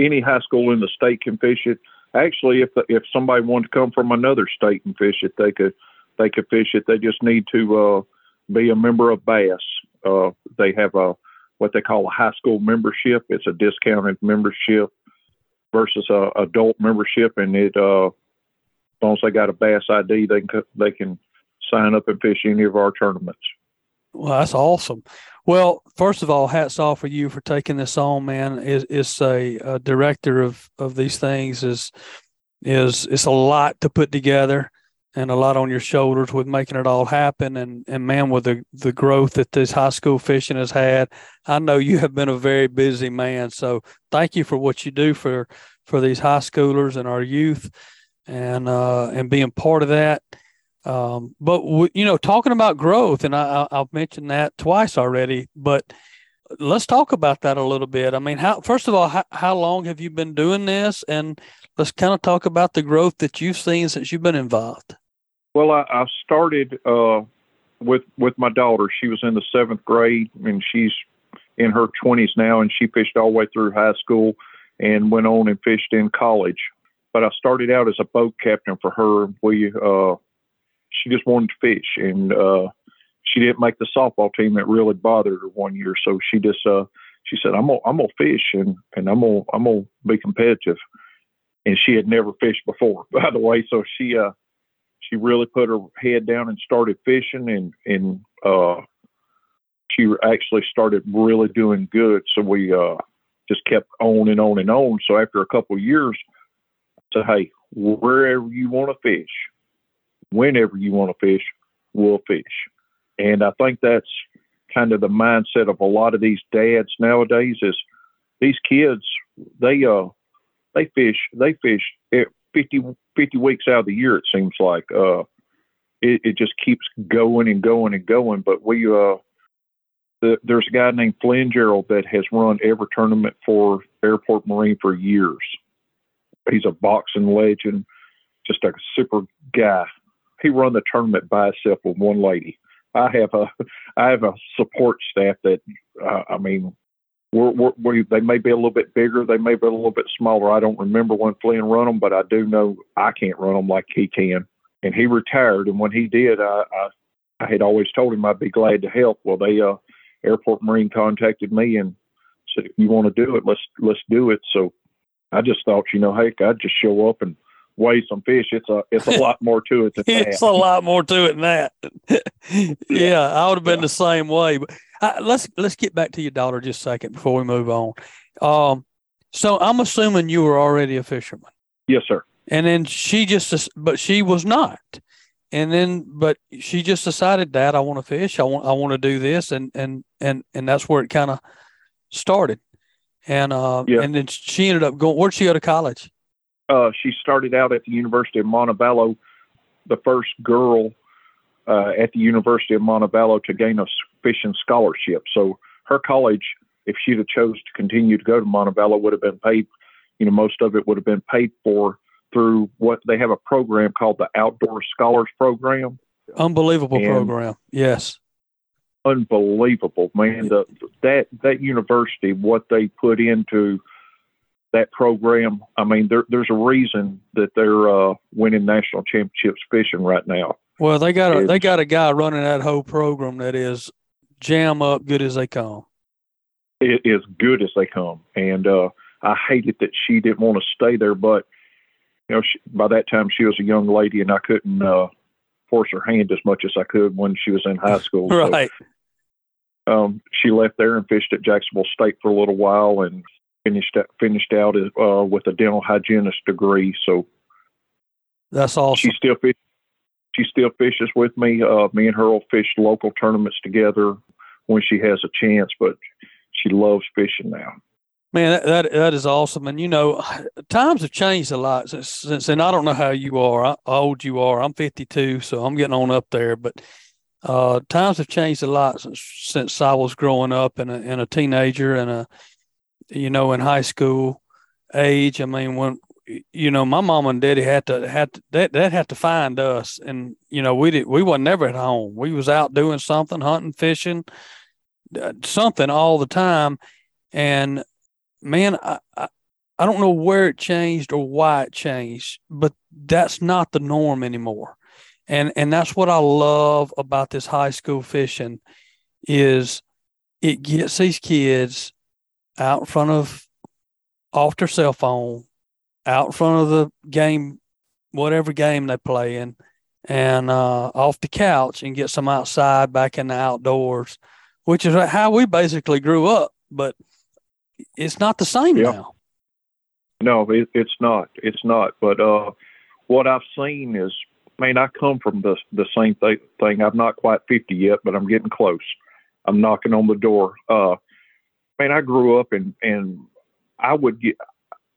Any high school in the state can fish it actually, if the, if somebody wanted to come from another state and fish it, they could they could fish it. They just need to uh, be a member of Bass. Uh, they have a what they call a high school membership. It's a discounted membership versus a adult membership, and it uh, as long as they got a bass ID, they can they can sign up and fish any of our tournaments. Well, that's awesome. Well, first of all, hats off for you for taking this on, man. Is is a, a director of of these things is is it's a lot to put together and a lot on your shoulders with making it all happen. And and man, with the the growth that this high school fishing has had, I know you have been a very busy man. So thank you for what you do for for these high schoolers and our youth, and uh, and being part of that. Um, but w- you know, talking about growth, and I, I've mentioned that twice already, but let's talk about that a little bit. I mean, how first of all, how, how long have you been doing this, and let's kind of talk about the growth that you've seen since you've been involved. Well, I, I started uh, with with my daughter. She was in the seventh grade, and she's in her twenties now, and she fished all the way through high school and went on and fished in college. But I started out as a boat captain for her. We uh, she just wanted to fish, and uh, she didn't make the softball team. That really bothered her one year, so she just uh, she said, "I'm gonna I'm gonna fish, and and I'm gonna I'm gonna be competitive." And she had never fished before, by the way, so she uh she really put her head down and started fishing and and uh she actually started really doing good. So we uh just kept on and on and on. So after a couple of years I said hey wherever you want to fish whenever you want to fish we'll fish. And i think that's kind of the mindset of a lot of these dads nowadays is these kids they uh they fish they fish 50, 50 weeks out of the year, it seems like. Uh, it, it just keeps going and going and going. But we, uh, the, there's a guy named Flynn Gerald that has run every tournament for Airport Marine for years. He's a boxing legend, just a super guy. He run the tournament by himself with one lady. I have a I have a support staff that uh, I mean we're, we're, we, they may be a little bit bigger, they may be a little bit smaller. I don't remember when Flynn run them, but I do know I can't run them like he can. And he retired, and when he did, I, I, I had always told him I'd be glad to help. Well, they uh, Airport Marine contacted me and said, if you want to do it, let's let's do it. So I just thought, you know, hey, I'd just show up and weigh some fish. It's a it's a lot more to it than that. it's a lot more to it than that. yeah, I would have been yeah. the same way. But uh, let's let's get back to your daughter just a second before we move on. Um, so I'm assuming you were already a fisherman. Yes, sir. And then she just, but she was not. And then, but she just decided, Dad, I want to fish. I want, I want to do this, and and and and that's where it kind of started. And uh, yeah. and then she ended up going. Where'd she go to college? Uh, she started out at the University of Montevallo, the first girl uh, at the University of Montevallo to gain a fishing scholarship. So her college, if she'd have chose to continue to go to Montevallo, would have been paid. You know, most of it would have been paid for through what they have a program called the Outdoor Scholars Program. Unbelievable and program. Yes. Unbelievable, man. The, that that university, what they put into that program. I mean, there, there's a reason that they're uh, winning national championships fishing right now. Well, they got a, they got a guy running that whole program that is jam up good as they come. It is good as they come, and uh, I hated that she didn't want to stay there, but you know, she, by that time she was a young lady, and I couldn't uh, force her hand as much as I could when she was in high school. right. So, um, she left there and fished at Jacksonville State for a little while, and finished finished out uh, with a dental hygienist degree. So that's awesome. She still fish, she still fishes with me. Uh, me and her will fish local tournaments together when she has a chance. But she loves fishing now. Man, that, that, that is awesome. And you know, times have changed a lot since, since and I don't know how you are, how old you are. I'm 52, so I'm getting on up there. But uh, times have changed a lot since since I was growing up and a, and a teenager and a you know, in high school age. I mean, when you know, my mom and daddy had to had that that had to find us, and you know, we did we wasn't never at home. We was out doing something, hunting, fishing, uh, something all the time. And man, I, I I don't know where it changed or why it changed, but that's not the norm anymore. And and that's what I love about this high school fishing is it gets these kids out in front of off their cell phone, out in front of the game, whatever game they play in, and uh, off the couch and get some outside back in the outdoors, which is how we basically grew up. But it's not the same yeah. now. No, it, it's not. It's not. But uh, what I've seen is, I mean, I come from the the same th- thing. I'm not quite 50 yet, but I'm getting close. I'm knocking on the door. Uh, I mean, I grew up and and I would get.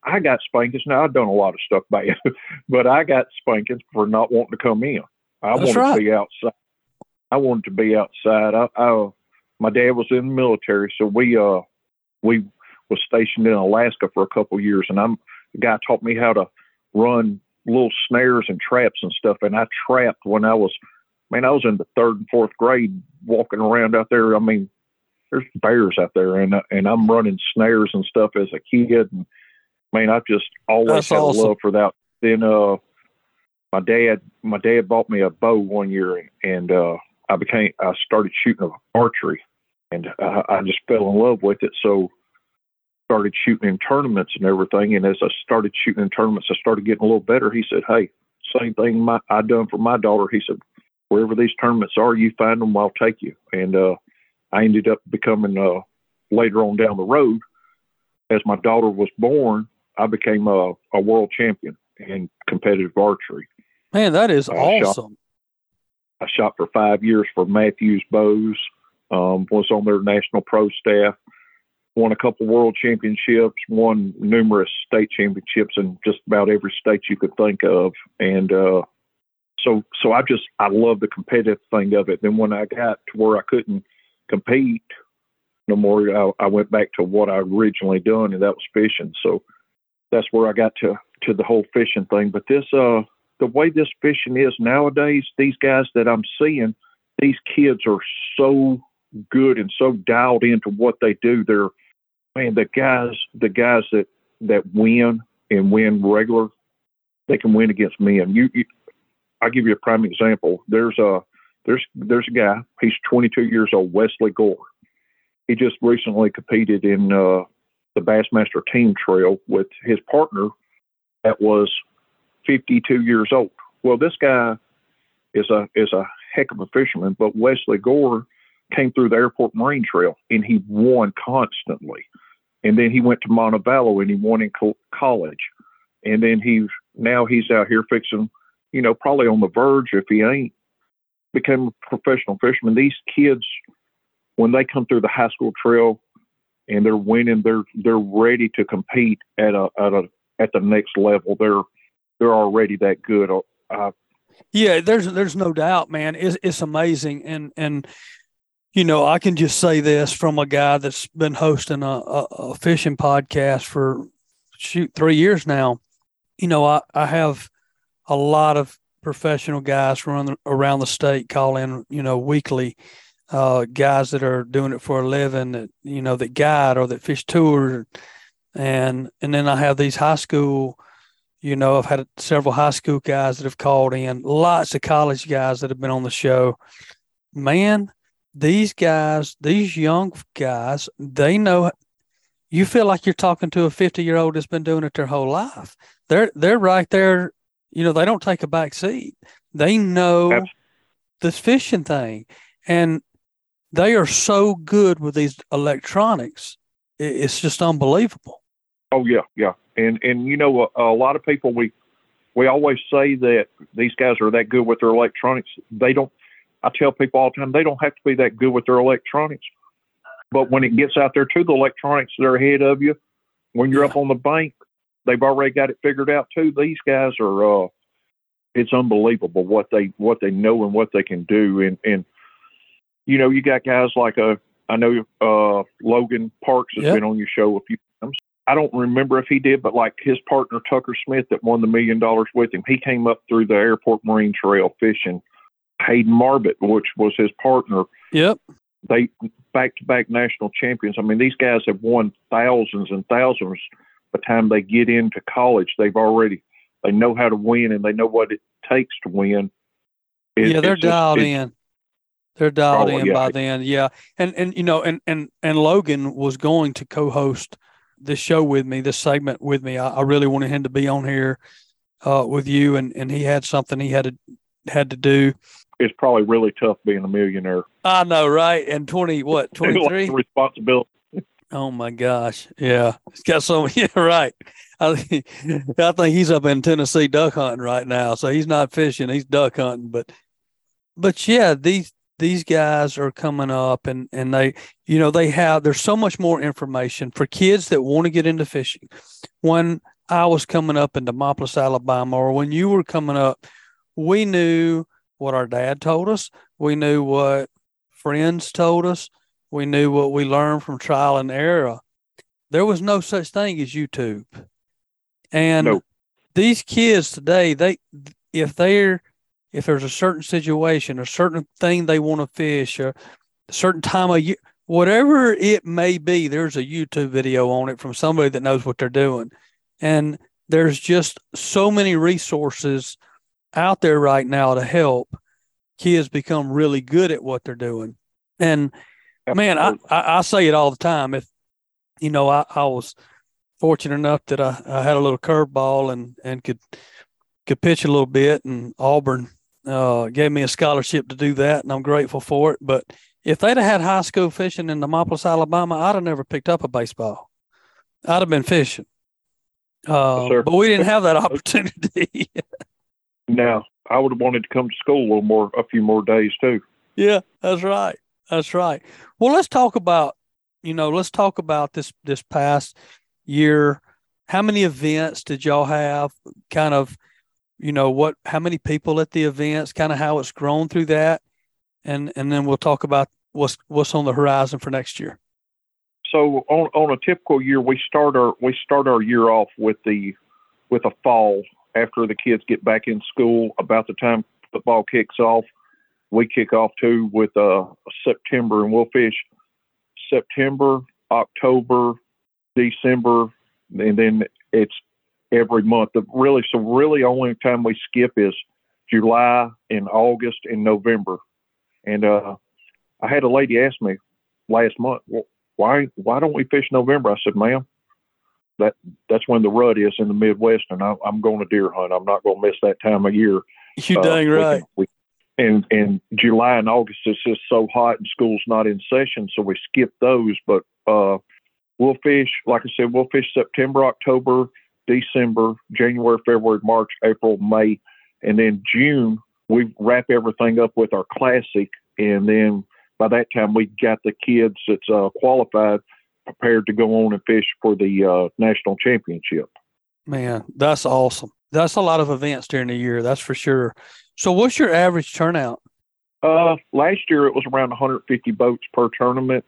I got spankings. Now I've done a lot of stuff bad, but I got spankings for not wanting to come in. I That's wanted right. to be outside. I wanted to be outside. I, I my dad was in the military, so we uh we was stationed in Alaska for a couple of years, and I'm the guy taught me how to run little snares and traps and stuff. And I trapped when I was, man, I was in the third and fourth grade, walking around out there. I mean, there's bears out there, and and I'm running snares and stuff as a kid. And man, I've just always That's had awesome. a love for that. Then uh, my dad, my dad bought me a bow one year, and uh, I became, I started shooting archery, and I, I just fell in love with it. So started shooting in tournaments and everything. And as I started shooting in tournaments, I started getting a little better. He said, "Hey, same thing my, I done for my daughter." He said, "Wherever these tournaments are, you find them, I'll take you." And uh, I ended up becoming uh, later on down the road. As my daughter was born, I became a, a world champion in competitive archery. Man, that is I shot- awesome. I shot for five years for Mathews Bows. Um, was on their national pro staff. Won a couple world championships. Won numerous state championships in just about every state you could think of. And uh, so, so I just I love the competitive thing of it. Then when I got to where I couldn't compete no more, I, I went back to what I originally done, and that was fishing. So that's where I got to to the whole fishing thing. But this uh the way this fishing is nowadays, these guys that I'm seeing, these kids are so good and so dialed into what they do. They're man, the guys, the guys that that win and win regular, they can win against men. You, you I'll give you a prime example. There's a there's there's a guy. He's 22 years old, Wesley Gore. He just recently competed in uh, the Bassmaster Team Trail with his partner that was 52 years old. Well, this guy is a is a heck of a fisherman, but Wesley Gore came through the Airport Marine Trail and he won constantly. And then he went to Montevallo and he won in co- college. And then he's now he's out here fixing, you know, probably on the verge if he ain't became a professional fisherman. These kids, when they come through the high school trail and they're winning, they're they're ready to compete at a at a at the next level. They're they're already that good. Uh, Yeah, there's there's no doubt, man. It's it's amazing, and and you know I can just say this from a guy that's been hosting a, a, a fishing podcast for shoot three years now. You know, I I have a lot of professional guys run around the state call in, you know, weekly. Uh, guys that are doing it for a living, that you know, that guide or that fish tour, and and then I have these high school you know, I've had several high school guys that have called in, lots of college guys that have been on the show. Man, these guys, these young guys, they know you feel like you're talking to a 50 year old that's been doing it their whole life. They're they're right there, you know, they don't take a back seat. They know Absolutely. this fishing thing. And they are so good with these electronics. It's just unbelievable. Oh yeah, yeah, and and you know a, a lot of people we we always say that these guys are that good with their electronics. They don't. I tell people all the time they don't have to be that good with their electronics, but when it gets out there to the electronics that are ahead of you, when you're Yeah. up on the bank, they've already got it figured out too. These guys are. uh It's unbelievable what they what they know and what they can do, and and you know you got guys like a I know uh Logan Parks has Yep. been on your show a few times. I don't remember if he did, but like his partner Tucker Smith that won the million dollars with him, he came up through the airport marine trail fishing. Hayden Marbut, which was his partner, Yep. they back to back national champions. I mean, these guys have won thousands and thousands. By the time they get into college, they've already they know how to win and they know what it takes to win. It- yeah, they're it's just- dialed it's- in. They're dialed Oh, in yeah. by then, yeah. And and you know, and and and Logan was going to co-host this show with me, this segment with me. I, I really wanted him to be on here uh, with you, and and he had something he had to had to do. It's probably really tough being a millionaire. I know, right? And twenty what twenty three? Responsibility. Oh my gosh, yeah, he's got so yeah, right. I think, I think he's up in Tennessee duck hunting right now, so he's not fishing; he's duck hunting. But, but yeah, these these guys are coming up, and and they, you know, they have. There's so much more information for kids that want to get into fishing. When I was coming up in Demopolis, Alabama, or when you were coming up, we knew what our dad told us. We knew what friends told us we knew what we learned from trial and error. There was no such thing as YouTube. And No. these kids today, they if they're if there's a certain situation, a certain thing they want to fish, a certain time of year, whatever it may be, there's a YouTube video on it from somebody that knows what they're doing. And there's just so many resources out there right now to help kids become really good at what they're doing. And man, I, I, I say it all the time. If you know, I, I was fortunate enough that I, I had a little curveball and and could could pitch a little bit, and Auburn uh, gave me a scholarship to do that, and I'm grateful for it. But if they'd have had high school fishing in Demopolis, Alabama, I'd have never picked up a baseball. I'd have been fishing. Uh, sir. but we didn't have that opportunity. Now, I would have wanted to come to school a little more, a few more days too. Yeah, that's right. That's right. Well, let's talk about, you know, let's talk about this this past year. How many events did y'all have? Kind of, you know, what how many people at the events, kind of how it's grown through that. And and then we'll talk about what's what's on the horizon for next year. So on on a typical year, we start our we start our year off with the with a fall after the kids get back in school. About the time football kicks off, we kick off too with uh September, and we'll fish September, October, December, and then it's every month. The really so really only time we skip is July and August and November. And uh, I had a lady ask me last month, well, why why don't we fish November? I said, ma'am, that that's when the rut is in the Midwest, and I, I'm going to deer hunt. I'm not going to miss that time of year. You Uh, dang we right. we- and and July and August is just so hot and school's not in session, so we skip those. But uh, we'll fish, like I said, we'll fish September, October, December, January, February, March, April, May, and then June we wrap everything up with our classic, and then by that time we got the kids that's uh, qualified prepared to go on and fish for the uh, national championship. Man, that's awesome. That's a lot of events during the year, that's for sure. So what's your average turnout? Uh, last year it was around 150 boats per tournament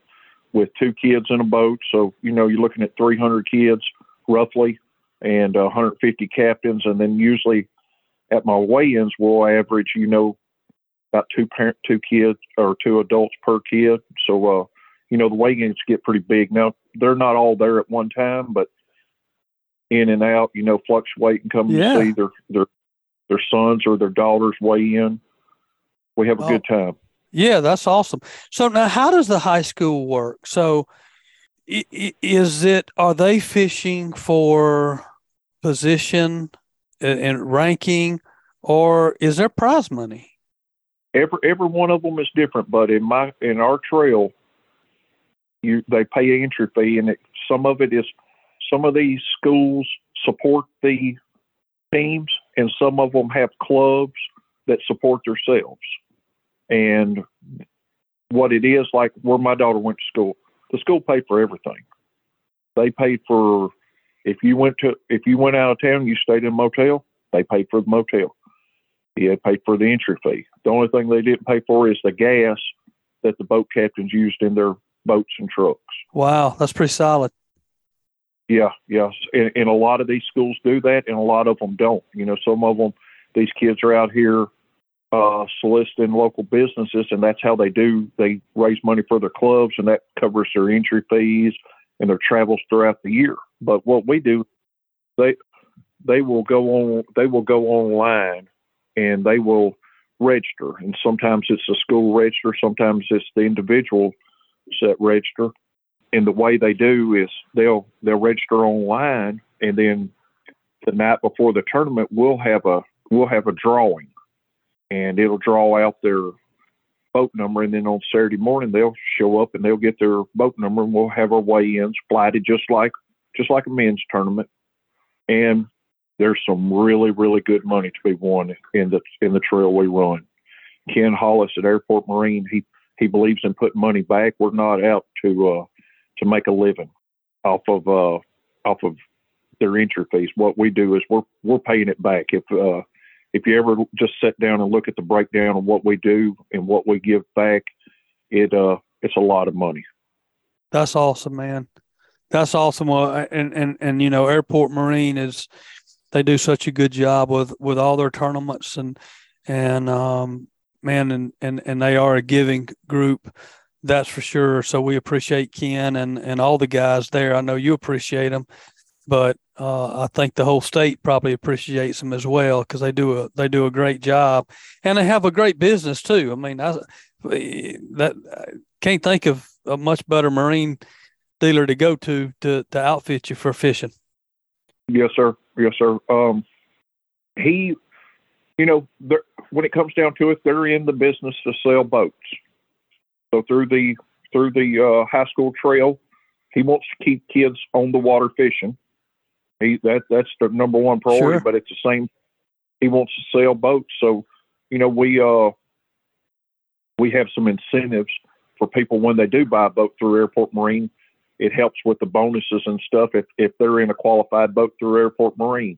with two kids in a boat. So, you know, you're looking at 300 kids roughly and uh, 150 captains. And then usually at my weigh-ins, we'll average, you know, about two parent, two kids or two adults per kid. So, uh, you know, the weigh-ins get pretty big. Now, they're not all there at one time, but in and out, you know, fluctuate and come Yeah. to see their, their, their sons or their daughters weigh in. We have a Oh. good time. Yeah, that's awesome. So now, how does the high school work? So, is it are they fishing for position and- ranking, or is there prize money? every every one of them is different but in my in our trail you they pay entry fee and it, some of it is some of these schools support the teams and some of them have clubs that support themselves and what it is like where my daughter went to school the school paid for everything they paid for if you went to if you went out of town you stayed in a motel they paid for the motel had paid for the entry fee. The only thing they didn't pay for is the gas that the boat captains used in their boats and trucks. Wow, that's pretty solid. Yeah, yes. And, and a lot of these schools do that, and a lot of them don't. You know, some of them, these kids are out here uh, soliciting local businesses, and that's how they do. They raise money for their clubs, and that covers their entry fees and their travels throughout the year. But what we do, they they will go on they will go online and they will register, and sometimes it's the school register, sometimes it's the individual set register. And the way they do is they'll they'll register online, and then the night before the tournament, we'll have a we'll have a drawing, and it'll draw out their boat number, and then on Saturday morning they'll show up and they'll get their boat number, and we'll have our weigh-ins flighted just like just like a men's tournament. And there's some really really good money to be won in the in the trail we run. Ken Hollis at Airport Marine, he he believes in putting money back. We're not out to uh, to make a living off of uh, off of their entry fees. What we do is we're we're paying it back. If uh, if you ever just sit down and look at the breakdown of what we do and what we give back, it uh it's a lot of money. That's awesome, man. That's awesome. And and and you know, Airport Marine is they do such a good job with with all their tournaments and and um man and and and they are a giving group that's for sure so we appreciate ken and and all the guys there i know you appreciate them but uh, I think the whole state probably appreciates them as well because they do a they do a great job and they have a great business too. I mean, I that I can't think of a much better marine dealer to go to to to outfit you for fishing. Yes, sir. Yes, sir. Um, he, you know, when it comes down to it, they're in the business to sell boats. So through the through the uh, high school trail, he wants to keep kids on the water fishing he that that's the number one priority. Sure. But it's the same. He wants to sell boats, so you know we uh we have some incentives for people when they do buy a boat through Airport Marine. It helps with the bonuses and stuff if if they're in a qualified boat through Airport Marine.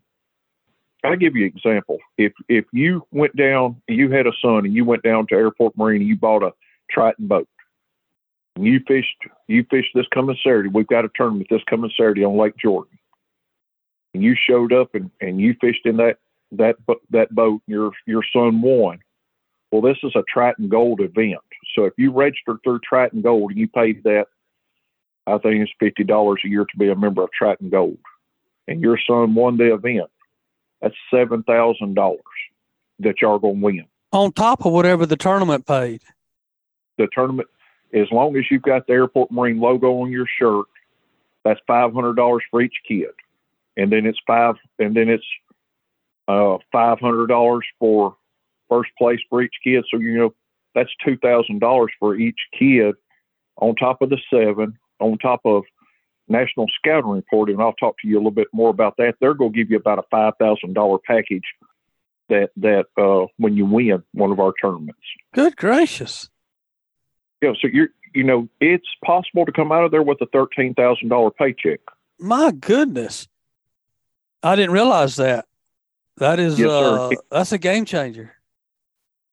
I'll give you an example. If if you went down, and you had a son, and you went down to Airport Marine and you bought a Triton boat, and you fished you fished this coming Saturday. We've got a tournament this coming Saturday on Lake Jordan and you showed up and, and you fished in that that that boat, your your son won. Well, this is a Triton Gold event. So if you registered through Triton Gold and you paid that, I think it's fifty dollars a year to be a member of Triton Gold, and your son won the event. That's seven thousand dollars that y'all gonna win on top of whatever the tournament paid. The tournament, as long as you've got the Airport Marine logo on your shirt, that's five hundred dollars for each kid and then it's five, and then it's uh, five hundred dollars for first place for each kid. So you know that's two thousand dollars for each kid, on top of the seven, on top of National Scouting Report, and I'll talk to you a little bit more about that. They're going to give you about a five thousand dollar package that that uh, when you win one of our tournaments. Good gracious! Yeah, so you're you know it's possible to come out of there with a thirteen thousand dollar paycheck. My goodness! I didn't realize that. That is yes, uh, that's a game changer.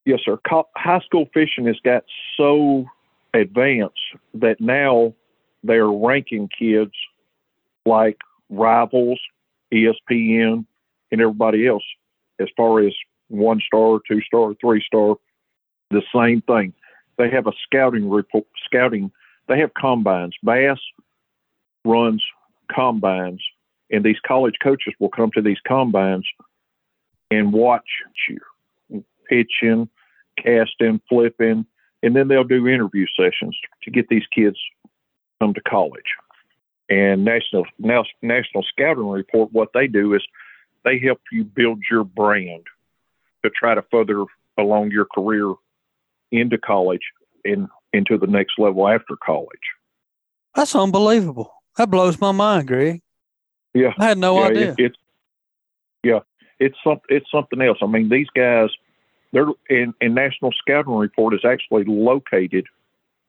Yes, sir. High school fishing has got so advanced that now they're ranking kids like rivals, ESPN, and everybody else as far as one star, two star, three star. The same thing. They have a scouting report. Scouting. They have combines. Bass runs combines and these college coaches will come to these combines and watch you pitching, casting, flipping, and then they'll do interview sessions to get these kids come to college. And National National Scouting Report, what they do is they help you build your brand to try to further along your career into college and into the next level after college. That's unbelievable. That blows my mind, Greg. Yeah, I had no yeah, idea. It, it's yeah, it's some it's something else. I mean, these guys, they're in, in National Scouting Report is actually located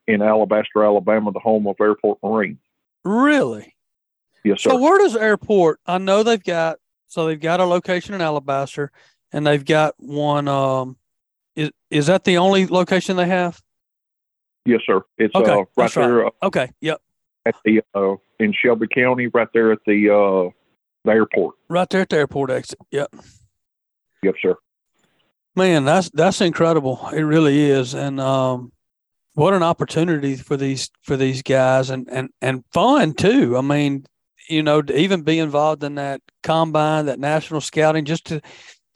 in Alabaster, Alabama, the home of Airport Marine. Really? Yes, sir. So where does Airport? I know they've got so they've got a location in Alabaster, and they've got one. Um, is is that the only location they have? Yes, sir. It's okay, uh, right there. Uh, okay. Yep at the uh, in Shelby County, right there at the uh, the airport. Right there at the airport exit. Yep. Yep, sir. Man, that's that's incredible. It really is, and um, what an opportunity for these for these guys, and and and fun too. I mean, you know, to even be involved in that combine, that national scouting, just to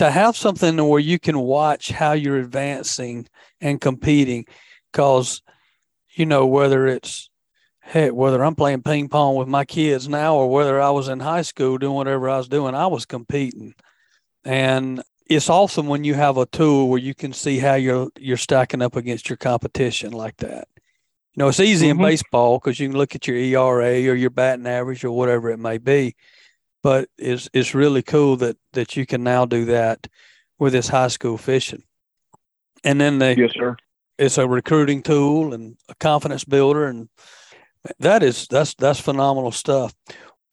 to have something where you can watch how you're advancing and competing, because you know whether it's heck whether I'm playing ping pong with my kids now or whether I was in high school doing whatever I was doing, I was competing, and it's awesome when you have a tool where you can see how you're you're stacking up against your competition like that. You know, it's easy mm-hmm. in baseball because you can look at your ERA or your batting average or whatever it may be, but it's it's really cool that that you can now do that with this high school fishing. And then they yes, sir. It's a recruiting tool and a confidence builder, and that is that's that's phenomenal stuff.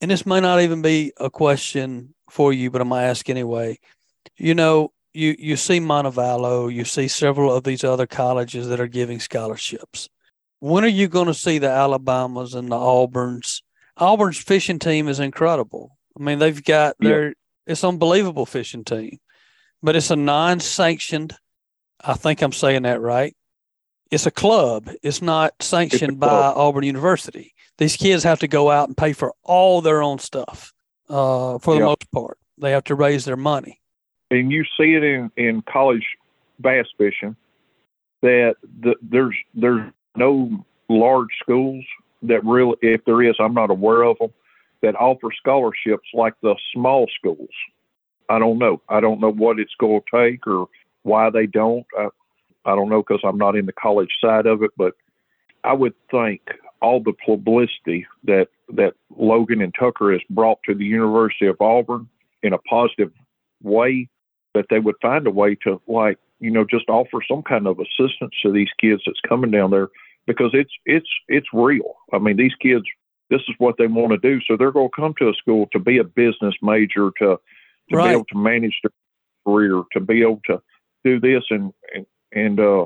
And this may not even be a question for you, but I'm gonna ask anyway. You know, you you see Montevallo, you see several of these other colleges that are giving scholarships. When are you going to see the Alabamas and the Auburns? Auburn's fishing team is incredible. I mean, they've got their it's unbelievable fishing team, but it's a non-sanctioned. I think I'm saying that right. It's a club. It's not sanctioned by Auburn University. These kids have to go out and pay for all their own stuff. Uh, for the most part, they have to raise their money. And you see it in in college bass fishing that the, there's there's no large schools that really, if there is, I'm not aware of them that offer scholarships like the small schools. I don't know. I don't know what it's going to take or why they don't. I, I don't know because I'm not in the college side of it, but I would think all the publicity that that Logan and Tucker has brought to the University of Auburn in a positive way, that they would find a way to like you know just offer some kind of assistance to these kids that's coming down there because it's it's it's real. I mean, these kids this is what they want to do. So they're going to come to a school to be a business major, to to right. be able to manage their career, to be able to do this, and and, and uh,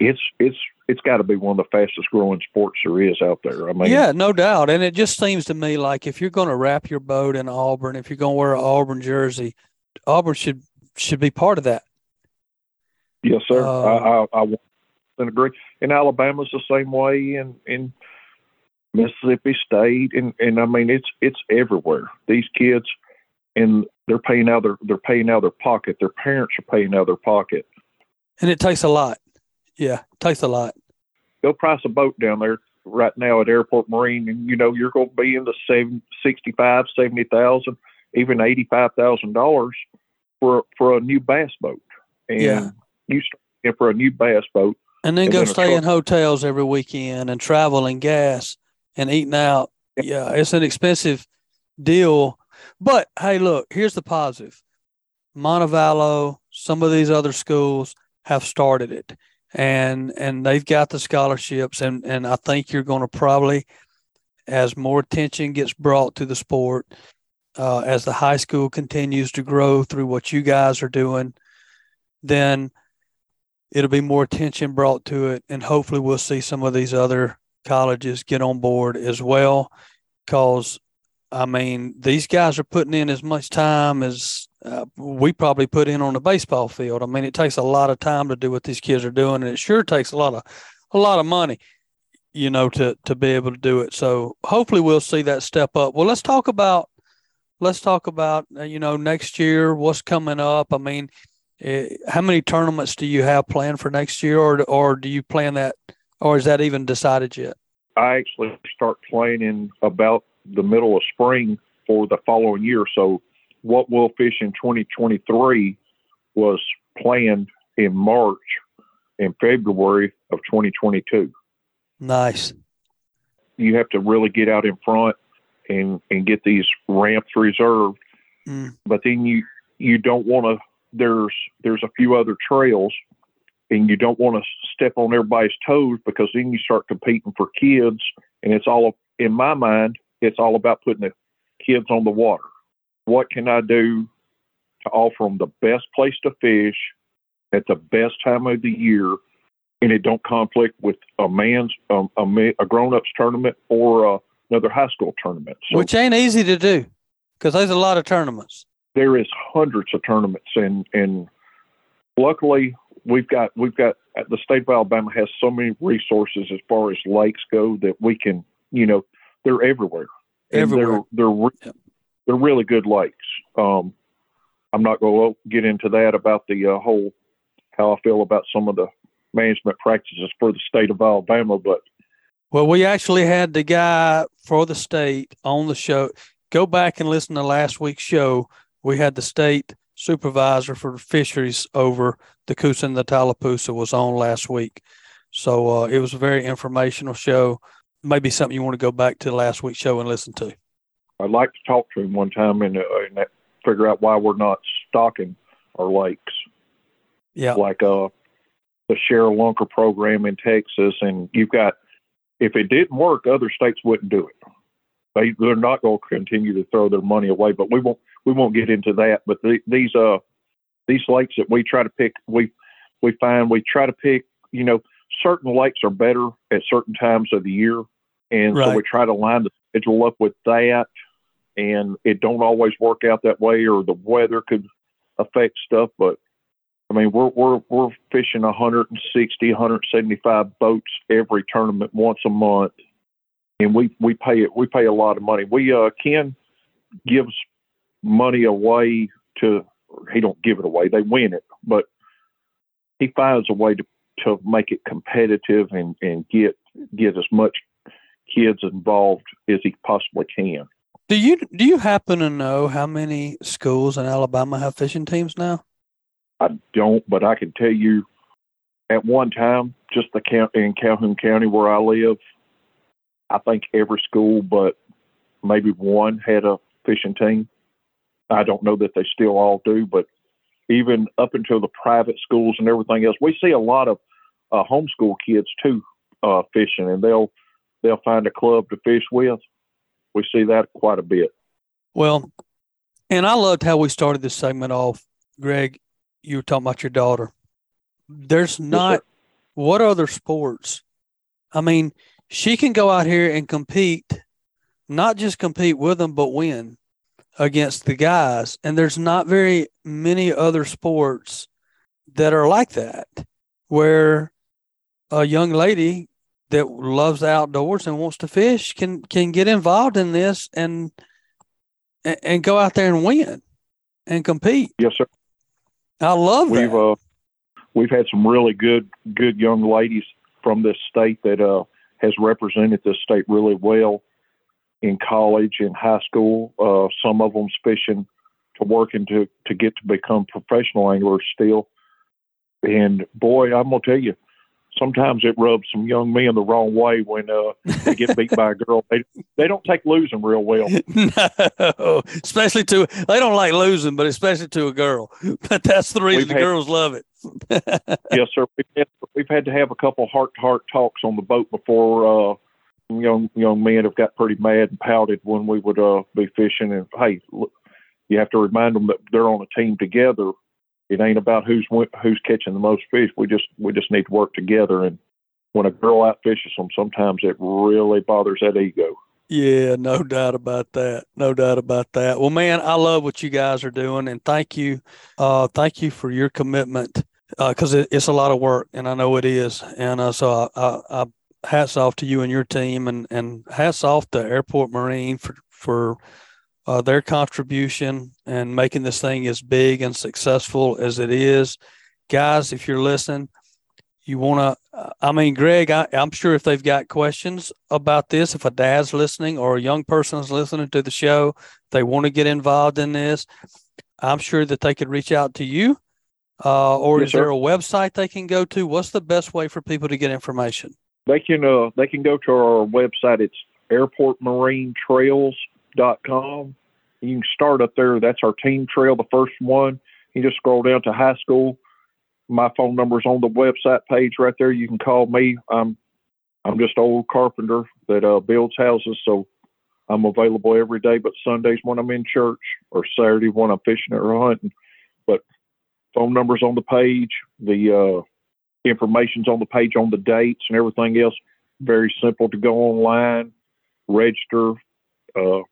it's it's it's got to be one of the fastest growing sports there is out there. I mean, yeah, no doubt. And it just seems to me like if you're going to wrap your boat in Auburn, if you're going to wear an Auburn jersey, Auburn should should be part of that. Yes, sir. Uh, I, I, I agree. And Alabama's the same way, and in Mississippi State, and and I mean it's it's everywhere. These kids, and they're paying out their they're paying out their pocket. Their parents are paying out their pocket. And it takes a lot. Yeah, it takes a lot. Go price a boat down there right now at Airport Marine, and you know you're going to be in the seven, 65, 70,000, even eighty five thousand dollars for for a new bass boat. And yeah. you start for a new bass boat, and then and go then stay in hotels every weekend and travel and gas and eating out. Yeah, it's an expensive deal. But hey, look, here's the positive. Montevallo, some of these other schools have started it. And and they've got the scholarships and and I think you're going to probably as more attention gets brought to the sport uh, as the high school continues to grow through what you guys are doing then it'll be more attention brought to it and hopefully we'll see some of these other colleges get on board as well. Because i mean these guys are putting in as much time as uh, we probably put in on the baseball field i mean it takes a lot of time to do what these kids are doing and it sure takes a lot of a lot of money you know to to be able to do it so hopefully we'll see that step up well let's talk about let's talk about uh, you know next year what's coming up i mean Eh, how many tournaments do you have planned for next year, or or do you plan that, or is that even decided yet? I actually start playing in about the middle of spring for the following year. So, what we'll fish in 2023 was planned in March and February of 2022. Nice. You have to really get out in front and and get these ramps reserved, mm. but then you you don't want to there's there's a few other trails and you don't want to step on everybody's toes because then you start competing for kids and it's all in my mind it's all about putting the kids on the water what can i do to offer them the best place to fish at the best time of the year and it don't conflict with a man's um, a, a grown-ups tournament or uh, another high school tournament so, which ain't easy to do because there's a lot of tournaments there is hundreds of tournaments, and and luckily we've got we've got the state of Alabama has so many resources as far as lakes go that we can you know they're everywhere. Everywhere. And they're they're, yep. They're really good lakes. Um, I'm not going to get into that about the uh, whole how I feel about some of the management practices for the state of Alabama, but well, we actually had the guy for the state on the show. Go back and listen to last week's show. We had the state supervisor for fisheries over the Coosa and the Tallapoosa was on last week. So uh, it was a very informational show. Maybe something you want to go back to last week's show and listen to. I'd like to talk to him one time and, uh, and figure out why we're not stocking our lakes. Yeah. Like uh, the ShareLunker program in Texas. And you've got, if it didn't work, other states wouldn't do it. They, they're not going to continue to throw their money away, but we won't we won't get into that. But the, these uh these lakes that we try to pick, we we find we try to pick. You know, certain lakes are better at certain times of the year, and Right. so we try to line the schedule up with that. And it don't always work out that way, or the weather could affect stuff. But I mean, we're we're we're fishing 160, 175 boats every tournament once a month, and we we pay it. We pay a lot of money. We uh Ken gives money away to. He don't give it away. They win it, but he finds a way to to make it competitive and and get get as much kids involved as he possibly can. Do you do you happen to know how many schools in Alabama have fishing teams now? I don't, but I can tell you at one time, just the count in Calhoun County where I live, I think every school but maybe one had a fishing team. I don't know that they still all do, but even up until the private schools and everything else, we see a lot of uh, homeschool kids too uh, fishing, and they'll they'll find a club to fish with. We see that quite a bit. Well, and I loved how we started this segment off. Greg, you were talking about your daughter. There's not what other sports? I mean, she can go out here and compete, not just compete with them, but win against the guys. And there's not very many other sports that are like that, where a young lady that loves the outdoors and wants to fish can can get involved in this and and, and go out there and win and compete. Yes, sir. I love We've that. uh, we've had some really good good young ladies from this state that uh, has represented this state really well in college in high school. Uh, some of them's fishing to working to to get to become professional anglers still. And boy, I'm gonna tell you, sometimes it rubs some young men the wrong way when uh, they get beat by a girl. They they don't take losing real well. no, especially to they don't like losing, but especially to a girl. But that's the reason We've the had- girls love it. yes, sir. We've had, we've had to have a couple heart to heart talks on the boat before uh, young young men have got pretty mad and pouted when we would uh, be fishing. And hey, look, you have to remind them that they're on a team together. It ain't about who's who's catching the most fish. We just we just need to work together. And when a girl outfishes them, sometimes it really bothers that ego. Yeah, no doubt about that. No doubt about that. Well, man, I love what you guys are doing, and thank you, uh, thank you for your commitment because it, it's a lot of work, and I know it is. And uh, so, I, I, I hats off to you and your team, and and hats off to Airport Marine for for uh, their contribution and making this thing as big and successful as it is. Guys, if you're listening, you want to, I mean, Greg, I, I'm sure if they've got questions about this, if a dad's listening or a young person's listening to the show, they want to get involved in this, I'm sure that they could reach out to you. Uh, or Yes, is there sir. a website they can go to? What's the best way for people to get information? they can uh they can go to our website it's airportmarinetrails.com you can start up there. That's our team trail the first one. You just scroll down to high school. My phone number is on the website page right there. You can call me. I'm i'm just old carpenter that uh builds houses so i'm available every day but sundays when i'm in church or saturday when i'm fishing or hunting. But phone numbers on the page. The uh information's on the page on the dates and everything else. Very simple to go online, register. Uh,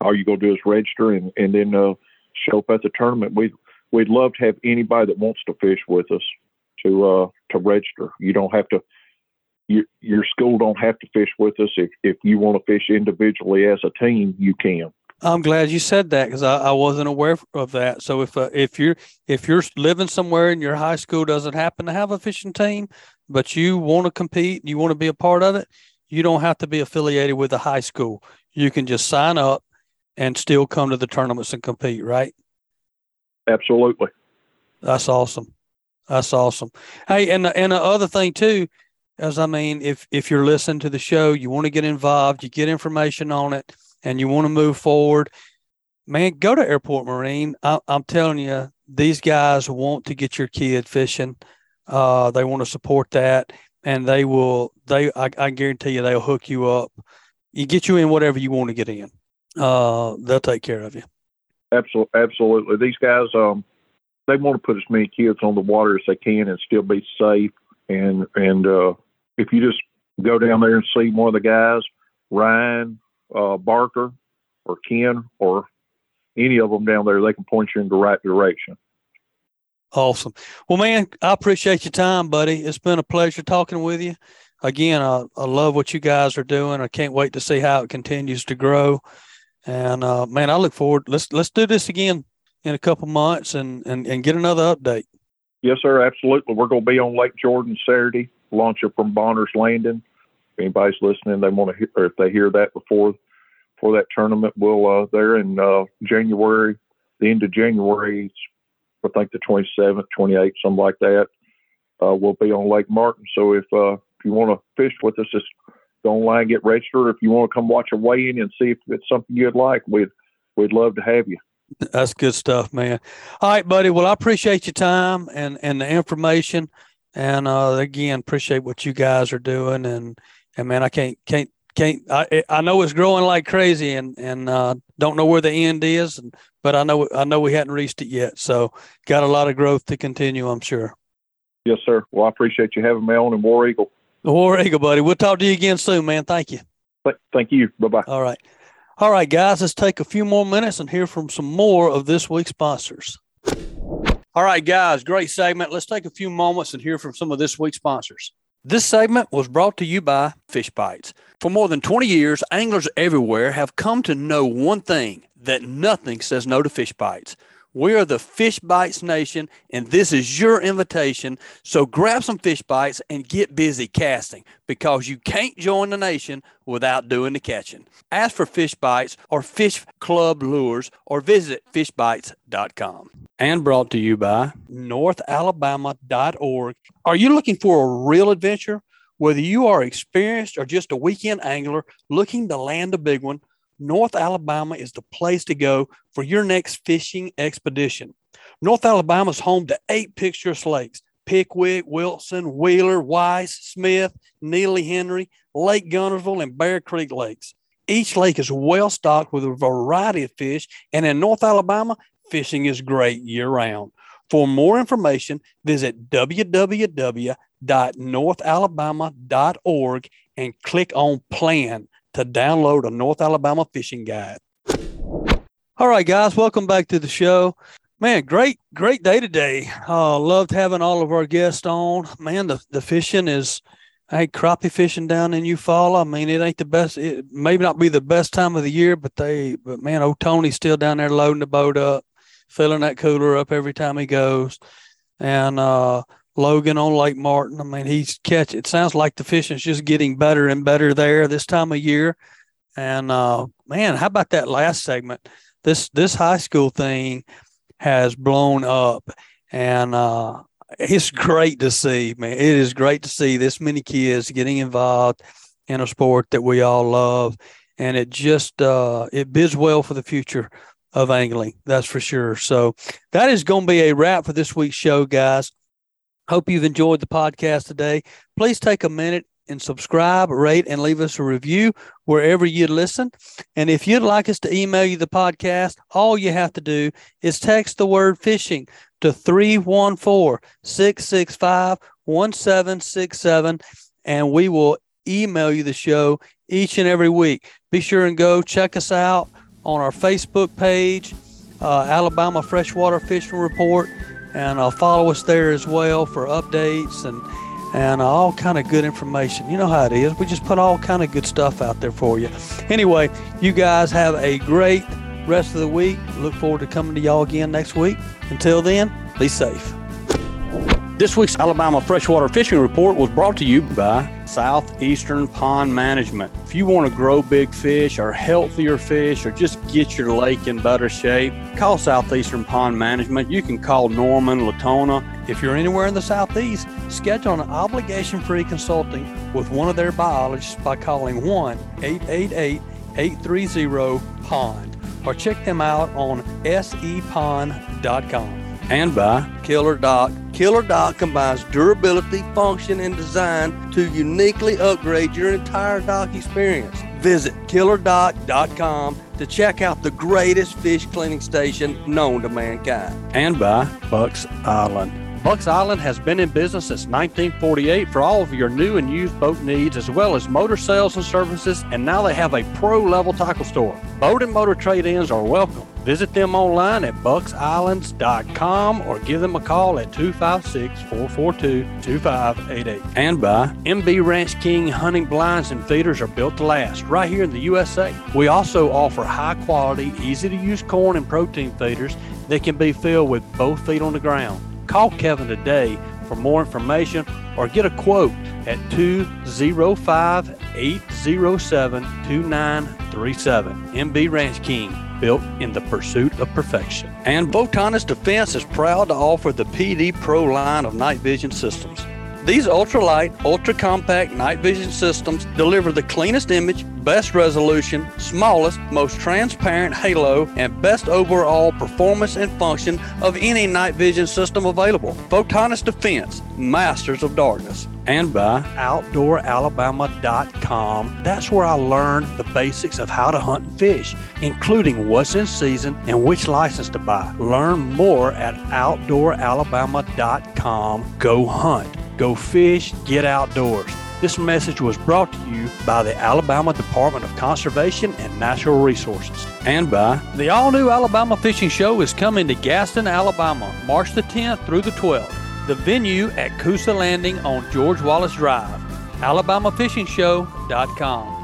all you gonna do is register and, and then uh, show up at the tournament. We we'd love to have anybody that wants to fish with us to uh, to register. You don't have to. You, your school don't have to fish with us. If if you want to fish individually as a team, you can. I'm glad you said that because I, I, wasn't aware of that. So if uh, if you're if you're living somewhere and your high school doesn't happen to have a fishing team, but you want to compete, you want to be a part of it, you don't have to be affiliated with a high school. You can just sign up and still come to the tournaments and compete, right? Absolutely. That's awesome. That's awesome. Hey, and and the other thing too, is I mean, if if you're listening to the show, you want to get involved, you get information on it and you want to move forward, man, go to Airport Marine. I, am telling you, these guys want to get your kid fishing. Uh, they want to support that, and they will. They, I, I, guarantee you, they'll hook you up. You get you in whatever you want to get in. Uh, they'll take care of you. Absolutely, absolutely. These guys, um, they want to put as many kids on the water as they can and still be safe. And and uh, if you just go down there and see one of the guys, Ryan, uh, Barker or Ken or any of them down there, they can point you in the right direction. Awesome. Well, man, I appreciate your time, buddy. It's been a pleasure talking with you. Again, I, I love what you guys are doing. I can't wait to see how it continues to grow. And uh, man, I look forward. Let's let's do this again in a couple months and, and and get another update. Yes, sir. Absolutely. We're going to be on Lake Jordan Saturday, launching from Bonner's Landing if anybody's listening, they want to hear, or if they hear that before for that tournament, we'll uh, there in uh, January, the end of January, I think the 27th, 28th, something like that. Uh, we'll be on Lake Martin. So if uh, if you want to fish with us, just go online, get registered. If you want to come watch a weigh in and see if it's something you'd like, we'd we'd love to have you. That's good stuff, man. All right, buddy. Well, I appreciate your time and and the information, and uh, again, appreciate what you guys are doing. And and man, I can't can't can't I I know it's growing like crazy and and uh, don't know where the end is, but I know I know we hadn't reached it yet. So got a lot of growth to continue, I'm sure. Yes, sir. Well, I appreciate you having me on in War Eagle. The War Eagle, buddy. We'll talk to you again soon, man. Thank you. Thank you. Bye bye. All right. All right, guys, let's take a few more minutes and hear from some more of this week's sponsors. All right, guys, great segment. Let's take a few moments and hear from some of this week's sponsors. This segment was brought to you by Fish Bites. For more than 20 years, anglers everywhere have come to know one thing that nothing says no to fish bites. We are the Fish Bites Nation, and this is your invitation. So grab some fish bites and get busy casting because you can't join the nation without doing the catching. Ask for Fish Bites or Fish Club Lures or visit fishbites.com. And brought to you by NorthAlabama.org. Are you looking for a real adventure? Whether you are experienced or just a weekend angler looking to land a big one, North Alabama is the place to go for your next fishing expedition. North Alabama is home to eight picturesque lakes Pickwick, Wilson, Wheeler, Weiss, Smith, Neely Henry, Lake Guntersville, and Bear Creek Lakes. Each lake is well stocked with a variety of fish, and in North Alabama, fishing is great year round. For more information, visit www.northalabama.org and click on Plan to download a North Alabama fishing guide. All right, guys, welcome back to the show. Man, great, great day today. Uh, loved having all of our guests on. Man, the, the fishing is, hey, crappie fishing down in Eufaula. I mean, it ain't the best. It may not be the best time of the year, but they, but man, old Tony's still down there loading the boat up, filling that cooler up every time he goes. And uh, Logan on Lake Martin. I mean, he's catch. It sounds like the fishing's just getting better and better there this time of year. And uh, man, how about that last segment? This this high school thing has blown up, and uh, it's great to see. Man, it is great to see this many kids getting involved in a sport that we all love, and it just uh, it bids well for the future of angling. That's for sure. So that is going to be a wrap for this week's show, guys. Hope you've enjoyed the podcast today. Please take a minute and subscribe, rate, and leave us a review wherever you listen. And if you'd like us to email you the podcast, all you have to do is text the word fishing to 314 665 1767, and we will email you the show each and every week. Be sure and go check us out on our Facebook page, uh, Alabama Freshwater Fishing Report and uh, follow us there as well for updates and and all kind of good information. You know how it is. We just put all kind of good stuff out there for you. Anyway, you guys have a great rest of the week. Look forward to coming to y'all again next week. Until then, be safe. This week's Alabama Freshwater Fishing Report was brought to you by Southeastern Pond Management. If you want to grow big fish or healthier fish or just get your lake in better shape, call Southeastern Pond Management. You can call Norman, Latona. If you're anywhere in the Southeast, schedule an obligation free consulting with one of their biologists by calling 1 888 830 POND or check them out on sepond.com and by Killer Dock. Killer Dock combines durability, function, and design to uniquely upgrade your entire dock experience. Visit killerdock.com to check out the greatest fish cleaning station known to mankind. And by Bucks Island. Bucks Island has been in business since 1948 for all of your new and used boat needs, as well as motor sales and services, and now they have a pro level tackle store. Boat and motor trade ins are welcome. Visit them online at bucksislands.com or give them a call at 256 442 2588. And by MB Ranch King hunting blinds and feeders are built to last right here in the USA. We also offer high quality, easy to use corn and protein feeders that can be filled with both feet on the ground. Call Kevin today for more information or get a quote at 205 807 2937. MB Ranch King, built in the pursuit of perfection. And Photonis Defense is proud to offer the PD Pro line of night vision systems. These ultralight, ultra compact night vision systems deliver the cleanest image, best resolution, smallest, most transparent halo, and best overall performance and function of any night vision system available. Photonis Defense, masters of darkness. And by OutdoorAlabama.com. That's where I learned the basics of how to hunt and fish, including what's in season and which license to buy. Learn more at OutdoorAlabama.com. Go hunt, go fish, get outdoors. This message was brought to you by the Alabama Department of Conservation and Natural Resources and by the all new Alabama Fishing Show is coming to Gadsden, Alabama, March the 10th through the 12th. The venue at Coosa Landing on George Wallace Drive. AlabamaFishingShow.com.